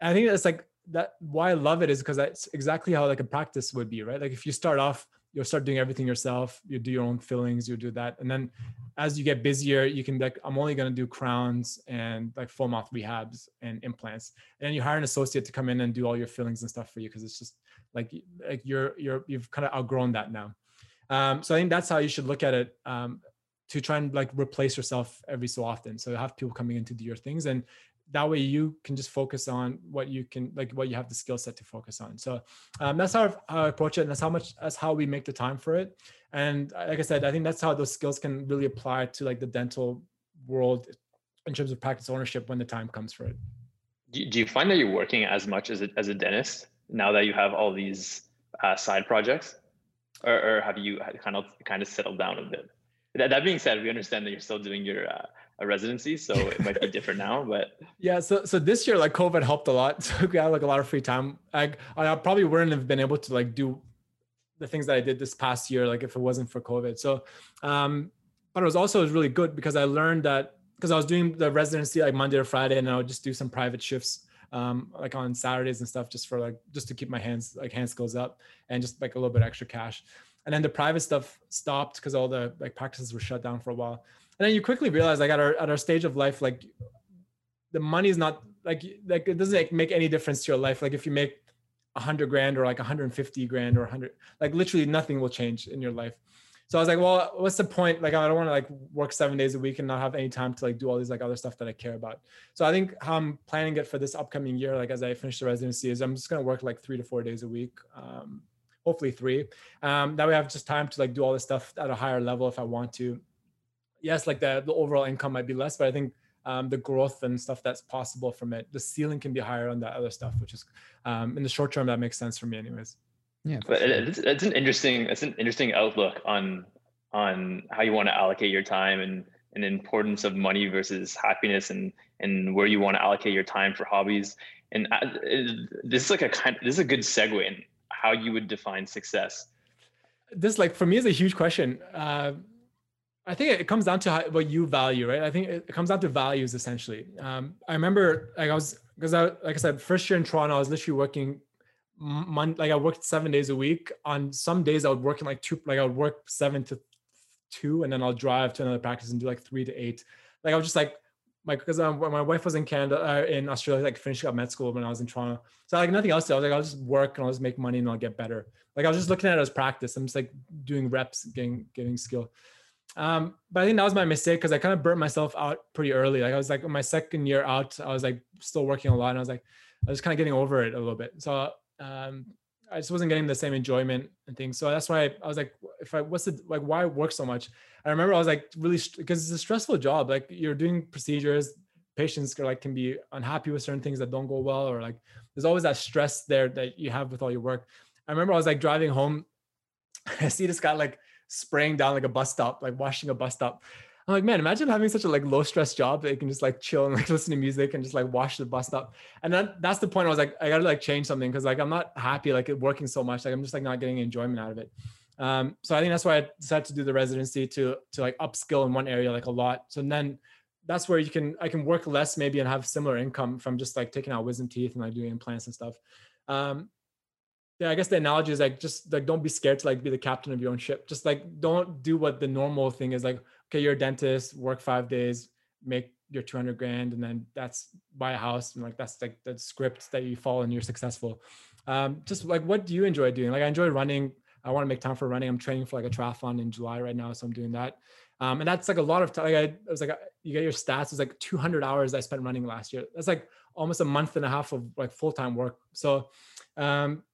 I think that's like that. Why I love it is because that's exactly how like a practice would be, right? Like if you start off you'll start doing everything yourself. You do your own fillings, you do that. And then as you get busier, you can like, I'm only going to do crowns and like full mouth rehabs and implants. And then you hire an associate to come in and do all your fillings and stuff for you. Cause it's just like, like you're, you're, you've kind of outgrown that now. Um, so I think that's how you should look at it. Um, to try and like replace yourself every so often. So have people coming in to do your things and that way you can just focus on what you can like what you have the skill set to focus on. So um, that's how, i approach it and that's how much that's how we make the time for it. And like i said i think that's how those skills can really apply to like the dental world in terms of practice ownership when the time comes for it. Do you find that you're working as much as a, as a dentist now that you have all these uh, side projects? Or, or, have you kind of kind of settled down a bit? That, that being said we understand that you're still doing your uh, a residency, so it might be different now. But yeah, so so this year like COVID helped a lot. So we had like a lot of free time. I I probably wouldn't have been able to like do the things that I did this past year, like if it wasn't for COVID. So, um, but it was also it was really good because I learned that because I was doing the residency like Monday to Friday, and I would just do some private shifts um, like on Saturdays and stuff, just for like just to keep my hands like hand skills up and just like a little bit extra cash. And then the private stuff stopped because all the like practices were shut down for a while then you quickly realize like at our at our stage of life like the money is not like like it doesn't make any difference to your life. Like if you make 100 grand or like 150 grand or 100 like literally nothing will change in your life. So i was like well what's the point? Like i don't want to like work seven days a week and not have any time to like do all these like other stuff that i care about. So i think how i'm planning it for this upcoming year like as i finish the residency is i'm just going to work like three to four days a week um, hopefully three. Um, that way i have just time to like do all this stuff at a higher level if i want to yes, like the, the overall income might be less, but I think um, the growth and stuff that's possible from it, the ceiling can be higher on that other stuff, which is um, in the short term that makes sense for me, anyways. Yeah, but sure. it's, it's an interesting it's an interesting outlook on on how you want to allocate your time and and the importance of money versus happiness and and where you want to allocate your time for hobbies. And uh, this is like a kind this is a good segue in how you would define success. This like for me is a huge question. Uh, I think it comes down to how, what you value, right? I think it comes down to values essentially. Um, I remember like I was because I like I said, first year in Toronto, I was literally working month like I worked seven days a week. On some days I would work in like two, like I would work seven to two, and then I'll drive to another practice and do like three to eight. Like I was just like my because um, my wife was in Canada uh, in Australia, like finishing up med school when I was in Toronto. So like nothing else. I was like, I'll just work and I'll just make money and I'll get better. Like I was just looking at it as practice. I'm just like doing reps, getting getting skill. Um, but I think that was my mistake because I kind of burnt myself out pretty early. Like I was like my second year out, I was like still working a lot, and I was like, I was kind of getting over it a little bit. So um, I just wasn't getting the same enjoyment and things. So that's why I, I was like, if I what's the like why work so much? I remember I was like really because it's a stressful job. Like you're doing procedures, patients are like can be unhappy with certain things that don't go well, or like there's always that stress there that you have with all your work. I remember I was like driving home. I see this guy like spraying down like a bus stop, like washing a bus stop. I'm like, man, imagine having such a like low stress job that you can just like chill and like listen to music and just like wash the bus stop. And then that's the point. I was like, I gotta like change something because like I'm not happy like working so much. Like I'm just like not getting enjoyment out of it. Um, so I think that's why I decided to do the residency to to like upskill in one area like a lot. So then that's where you can I can work less maybe and have similar income from just like taking out wisdom teeth and like doing implants and stuff. Um, yeah, I guess the analogy is like just like don't be scared to like be the captain of your own ship. Just like don't do what the normal thing is like. Okay, you're a dentist, work five days, make your 200 grand, and then that's buy a house and like that's like the script that you follow and you're successful. Um, just like what do you enjoy doing? Like I enjoy running. I want to make time for running. I'm training for like a triathlon in July right now, so I'm doing that. Um, and that's like a lot of time. Like I, I was like, you get your stats. It's like 200 hours I spent running last year. That's like almost a month and a half of like full time work. So um,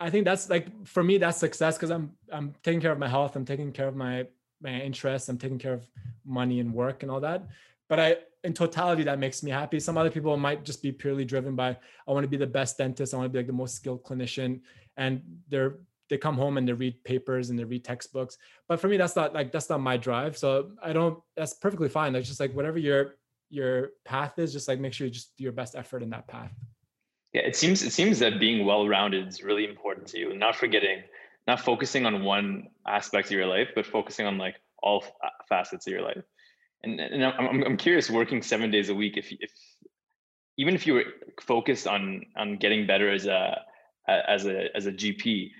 I think that's like for me that's success because I'm I'm taking care of my health, I'm taking care of my my interests, I'm taking care of money and work and all that. But I in totality that makes me happy. Some other people might just be purely driven by I want to be the best dentist, I want to be like the most skilled clinician, and they're they come home and they read papers and they read textbooks. But for me, that's not like that's not my drive. So I don't. That's perfectly fine. Like just like whatever your your path is, just like make sure you just do your best effort in that path yeah it seems it seems that being well rounded is really important to you not forgetting not focusing on one aspect of your life but focusing on like all uh, facets of your life. And, and I'm, I'm curious working seven days a week if if even if you were focused on on getting better as a as a as a gp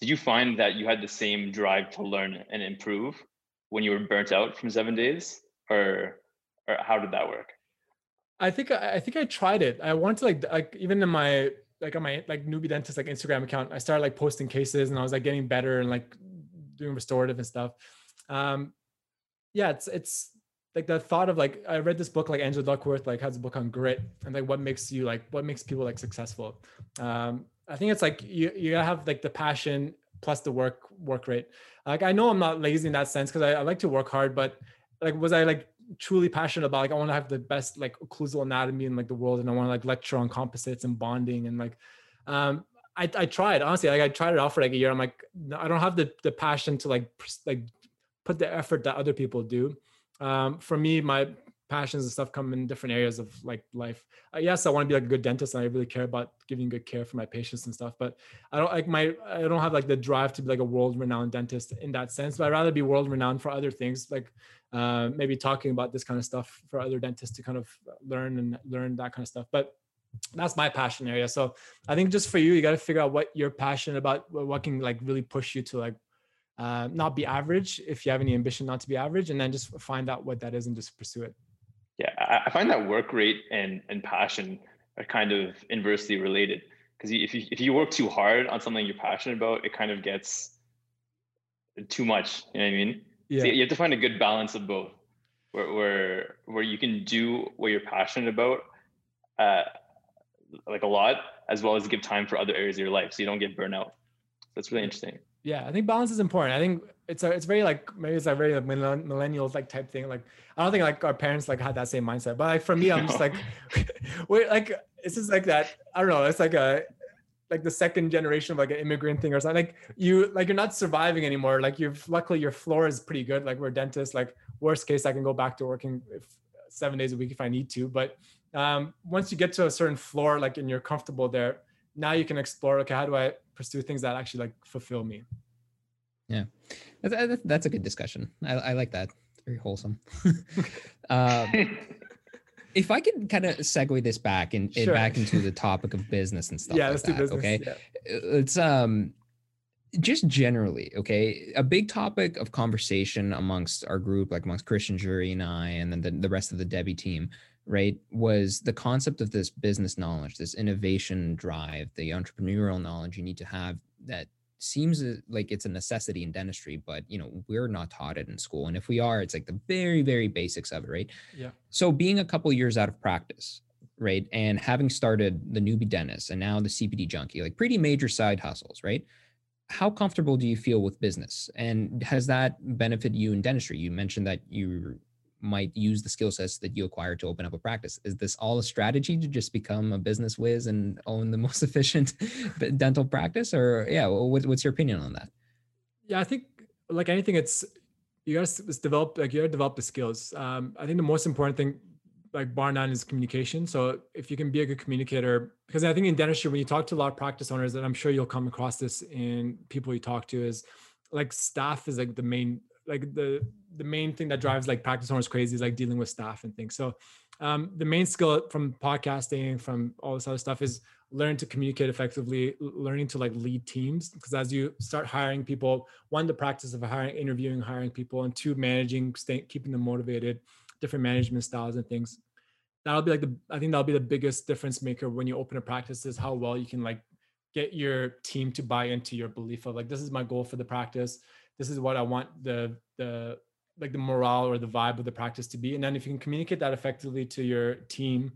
did you find that you had the same drive to learn and improve when you were burnt out from seven days? Or or how did that work I think I think I tried it. I wanted to like like even in my like on my like Noobie Dentist like Instagram account, I started like posting cases and I was like getting better and like doing restorative and stuff. Um, yeah, it's it's like the thought of like I read this book like Angela Duckworth like has a book on grit and like what makes you like what makes people like successful. Um, I think it's like you you gotta have like the passion plus the work work rate. Like I know I'm not lazy in that sense because I, I like to work hard, but like was I like truly passionate about like I want to have the best like occlusal anatomy in like the world and I want to like lecture on composites and bonding and like um I, I tried honestly like I tried it out for like a year. I'm like I don't have the the passion to like like put the effort that other people do. Um for me my passions and stuff come in different areas of like life. Uh, yes, I want to be like a good dentist and I really care about giving good care for my patients and stuff, but I don't like my I don't have like the drive to be like a world renowned dentist in that sense, but I'd rather be world renowned for other things like uh, maybe talking about this kind of stuff for other dentists to kind of learn and learn that kind of stuff. But that's my passion area. So I think just for you, you got to figure out what you're passionate about, what can like really push you to like uh, not be average if you have any ambition not to be average, and then just find out what that is and just pursue it. Yeah, I find that work rate and and passion are kind of inversely related because if you if you work too hard on something you're passionate about, it kind of gets too much. You know what I mean? Yeah. So you have to find a good balance of both, where where where you can do what you're passionate about, uh, like a lot, as well as give time for other areas of your life, so you don't get burnout. That's really interesting yeah i think balance is important i think it's a it's very like maybe it's a very like millennials like type thing like i don't think like our parents like had that same mindset but like for me i'm just like wait like it's just like that i don't know it's like a like the second generation of like an immigrant thing or something like you like you're not surviving anymore like you've luckily your floor is pretty good like we're dentists like worst case i can go back to working if seven days a week if i need to but um once you get to a certain floor like and you're comfortable there now you can explore okay how do i pursue things that actually like fulfill me. Yeah, that's, that's a good discussion. I, I like that. It's very wholesome. um, if I can kind of segue this back and sure. back into the topic of business and stuff. Yeah, like let's that, do business. Okay, yeah. it's um just generally okay a big topic of conversation amongst our group like amongst christian jury and i and then the, the rest of the DEBI team right was the concept of this business knowledge this innovation drive the entrepreneurial knowledge you need to have that seems uh, like it's a necessity in dentistry but you know we're not taught it in school and if we are it's like the very very basics of it right yeah so being a couple years out of practice right? And having started the Noobie Dentist and now the CPD junkie, like pretty major side hustles, right? How comfortable do you feel with business? And has that benefited you in dentistry? You mentioned that you might use the skill sets that you acquired to open up a practice. Is this all a strategy to just become a business whiz and own the most efficient dental practice? Or yeah, what's your opinion on that? Yeah, I think like anything, it's you gotta develop like you gotta develop the skills. Um, I think the most important thing, like bar none, is communication. So if you can be a good communicator, because I think in dentistry, when you talk to a lot of practice owners, and I'm sure you'll come across this in people you talk to, is like staff is like the main like the the main thing that drives like practice owners crazy is like dealing with staff and things. So um, the main skill from podcasting, from all this other stuff is learn to communicate effectively, learning to like lead teams. Because as you start hiring people, one, the practice of hiring, interviewing, hiring people, and two, managing, staying, keeping them motivated, different management styles and things. That'll be like the I think that'll be the biggest difference maker when you open a practice is how well you can like get your team to buy into your belief of like this is my goal for the practice this is what I want the the like the morale or the vibe of the practice to be. And then if you can communicate that effectively to your team,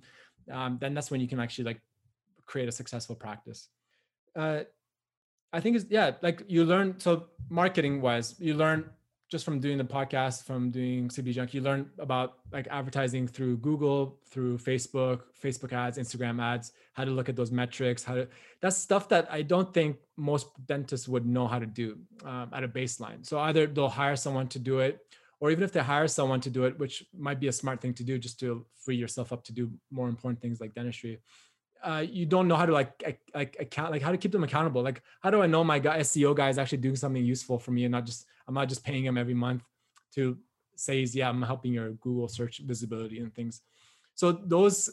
um, then that's when you can actually like create a successful practice. Uh, I think it's yeah, like you learn so marketing wise, you learn just from doing the podcast, from doing CB Junk, you learn about like advertising through Google, through Facebook, Facebook ads, Instagram ads, how to look at those metrics, how to, that's stuff that I don't think most dentists would know how to do um, at a baseline. So either they'll hire someone to do it, or even if they hire someone to do it, which might be a smart thing to do just to free yourself up to do more important things like dentistry. Uh, you don't know how to like like account like how to keep them accountable. Like how do I know my SEO guy is actually doing something useful for me and not just I'm not just paying him every month to say yeah I'm helping your Google search visibility and things. So those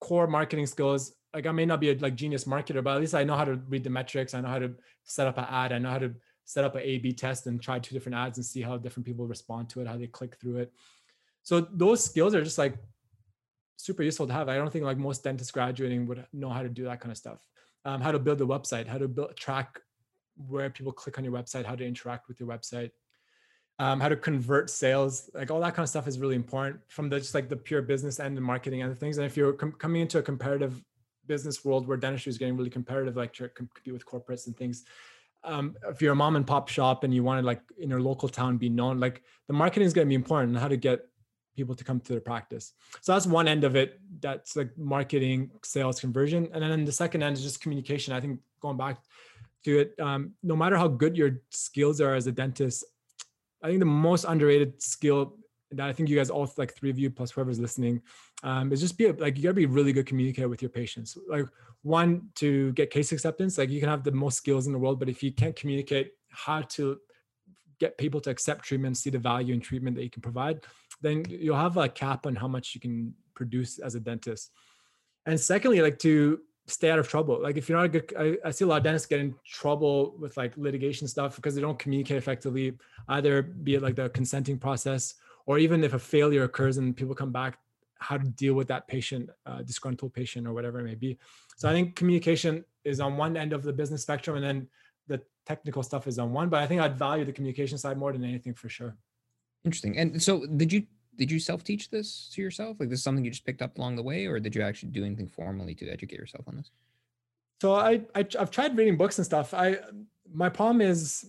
core marketing skills like I may not be a like genius marketer, but at least I know how to read the metrics. I know how to set up an ad. I know how to set up an A/B test and try two different ads and see how different people respond to it, how they click through it. So those skills are just like super useful to have. I don't think like most dentists graduating would know how to do that kind of stuff. Um, how to build a website, how to build track where people click on your website, how to interact with your website, um, how to convert sales, like all that kind of stuff is really important from the just like the pure business end and marketing and the things. And if you're com- coming into a competitive business world where dentistry is getting really competitive, like to compete with corporates and things, um, if you're a mom and pop shop and you want to like in your local town be known, like the marketing is going to be important. and How to get people to come to their practice. So that's one end of it. That's like marketing, sales, conversion. And then the second end is just communication. I think going back to it, um, no matter how good your skills are as a dentist, I think the most underrated skill that I think you guys all like three of you plus whoever's listening um, is just be like you gotta be really good communicator with your patients. Like one to get case acceptance, like you can have the most skills in the world, but if you can't communicate how to get people to accept treatment, see the value in treatment that you can provide, then you'll have a cap on how much you can produce as a dentist. And secondly, like to stay out of trouble. Like if you're not a good, I, I, see a lot of dentists get in trouble with like litigation stuff because they don't communicate effectively, either be it like the consenting process or even if a failure occurs and people come back, how to deal with that patient, uh, disgruntled patient or whatever it may be. So I think communication is on one end of the business spectrum and then the technical stuff is on one, but I think I'd value the communication side more than anything for sure. Interesting. And so did you did you self teach this to yourself? Like this is something you just picked up along the way, or did you actually do anything formally to educate yourself on this? So I, I I've tried reading books and stuff. I my problem is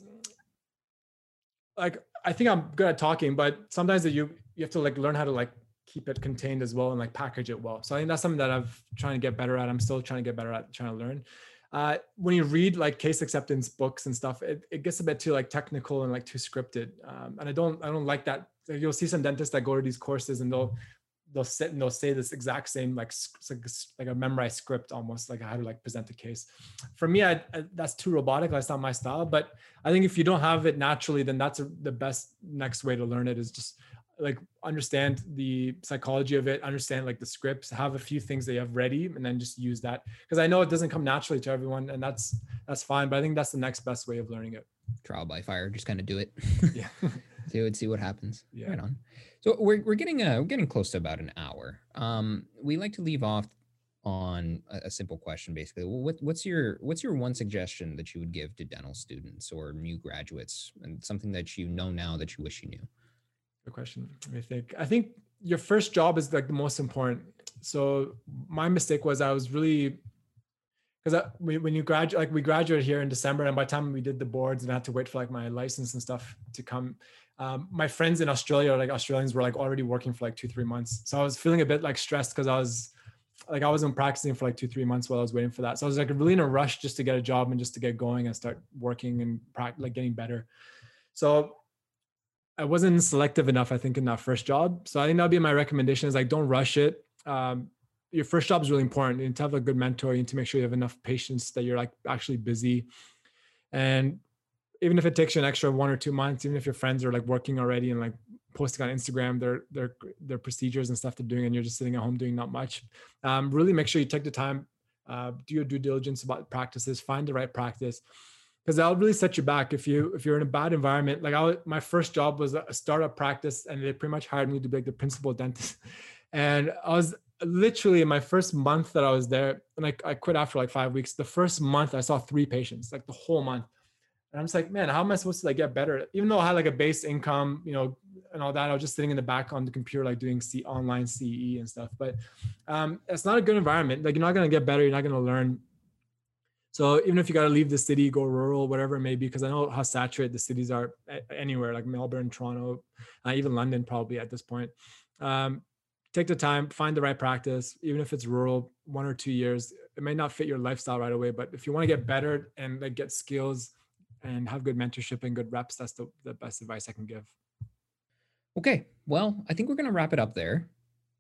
like I think I'm good at talking, but sometimes that you you have to like learn how to like keep it contained as well and like package it well. So I think that's something that I've trying to get better at. I'm still trying to get better at trying to learn uh, when you read like case acceptance books and stuff, it, it gets a bit too like technical and like too scripted. Um, and I don't I don't like that. You'll see some dentists that go to these courses and they'll they'll sit and they'll say this exact same like like, a memorized script almost like how to like present a case. For me, I, I, that's too robotic. That's not my style. But I think if you don't have it naturally, then that's a, the best next way to learn it is just like understand the psychology of it understand like the scripts have a few things that you have ready and then just use that. Because i know it doesn't come naturally to everyone and that's that's fine but i think that's the next best way of learning it. Trial by fire just kind of do it. Yeah. Do it see what happens. Yeah. Right on. So we're, we're getting uh we're getting close to about an hour. Um we like to leave off on a, a simple question basically. Well, what, what's your what's your one suggestion that you would give to dental students or new graduates and something that you know now that you wish you knew Good question. Let me think. I think your first job is like the most important. So my mistake was I was really because when you graduate, like we graduated here in December, and by the time we did the boards and I had to wait for like my license and stuff to come, um, my friends in Australia, like Australians, were like already working for like two, three months. So I was feeling a bit like stressed because I was like I wasn't practicing for like two, three months while I was waiting for that. So I was like really in a rush just to get a job and just to get going and start working and practice, like getting better. So I wasn't selective enough, I think, in that first job. So I think that'd be my recommendation is like don't rush it. Um, your first job is really important. You need to have a good mentor. You need to make sure you have enough patience that you're like actually busy. And even if it takes you an extra one or two months, even if your friends are like working already and like posting on Instagram their their their procedures and stuff they're doing, and you're just sitting at home doing not much, um, really make sure you take the time, uh, do your due diligence about practices, find the right practice, because that'll really set you back if you if you're in a bad environment. Like I, my first job was a startup practice, and they pretty much hired me to be like the principal dentist, and I was literally in my first month that I was there, and I, I quit after like five weeks. The first month I saw three patients, like the whole month. And I'm just like, man, how am I supposed to like get better? Even though I had like a base income, you know, and all that, I was just sitting in the back on the computer, like doing C online CE and stuff. But um, it's not a good environment. Like you're not gonna get better. You're not gonna learn. So even if you got to leave the city, go rural, whatever it may be, because I know how saturated the cities are anywhere, like Melbourne, Toronto, uh, even London, probably at this point. Um, take the time, find the right practice, even if it's rural, one or two years. It may not fit your lifestyle right away, but if you want to get better and like get skills and have good mentorship and good reps, that's the, the best advice I can give. Okay. Well, I think we're going to wrap it up there.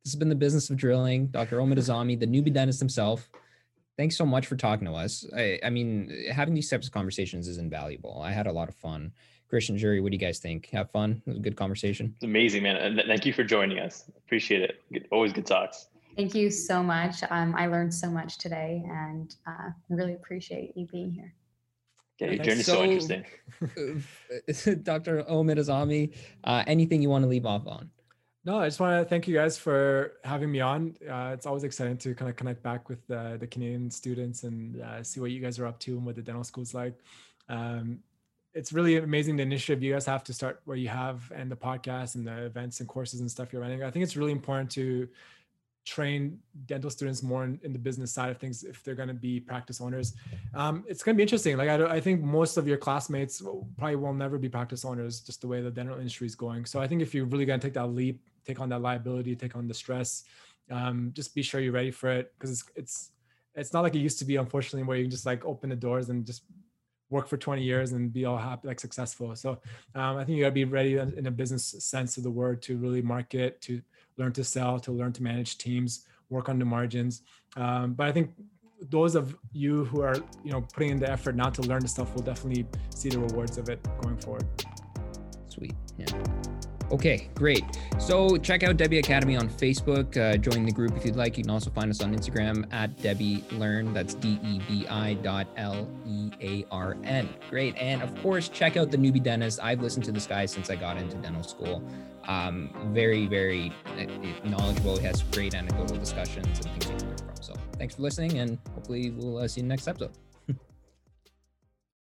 This has been the business of drilling. Dr. Omid Azami, the Noobie Dentist himself. Thanks so much for talking to us. I, I mean, having these types of conversations is invaluable. I had a lot of fun. Christian Jury, what do you guys think? Have fun? It was a good conversation. It's amazing, man. And thank you for joining us. Appreciate it. Good, always good talks. Thank you so much. Um, I learned so much today and uh, really appreciate you being here. Okay, your journey's so, so interesting. Dr. Omid Azami, uh, anything you want to leave off on? No, I just want to thank you guys for having me on. Uh, it's always exciting to kind of connect back with the Canadian students and uh, see what you guys are up to and what the dental school's like. Um, it's really amazing the initiative you guys have to start where you have and the podcast and the events and courses and stuff you're running. I think it's really important to train dental students more in, in the business side of things if they're going to be practice owners. Um, it's going to be interesting. Like I, I think most of your classmates probably will never be practice owners, just the way the dental industry is going. So I think if you're really going to take that leap, take on that liability, take on the stress, um, just be sure you're ready for it because it's it's it's not like it used to be, unfortunately, where you can just like open the doors and just work for 20 years and be all happy, like successful. So um, I think you got to be ready in a business sense of the word to really market, to learn to sell, to learn to manage teams, work on the margins. Um, but I think those of you who are, you know, putting in the effort not to learn the stuff will definitely see the rewards of it going forward. Sweet. Yeah. Okay, great. So check out DEBI Academy on Facebook. Uh, join the group if you'd like. You can also find us on Instagram at DEBI Learn. That's D E B I dot L E A R N. Great. And of course, check out the Noobie Dentist. I've listened to this guy since I got into dental school. Um, very, very uh, knowledgeable. He has great anecdotal discussions and things you can learn from. So thanks for listening, and hopefully we'll uh, see you next episode.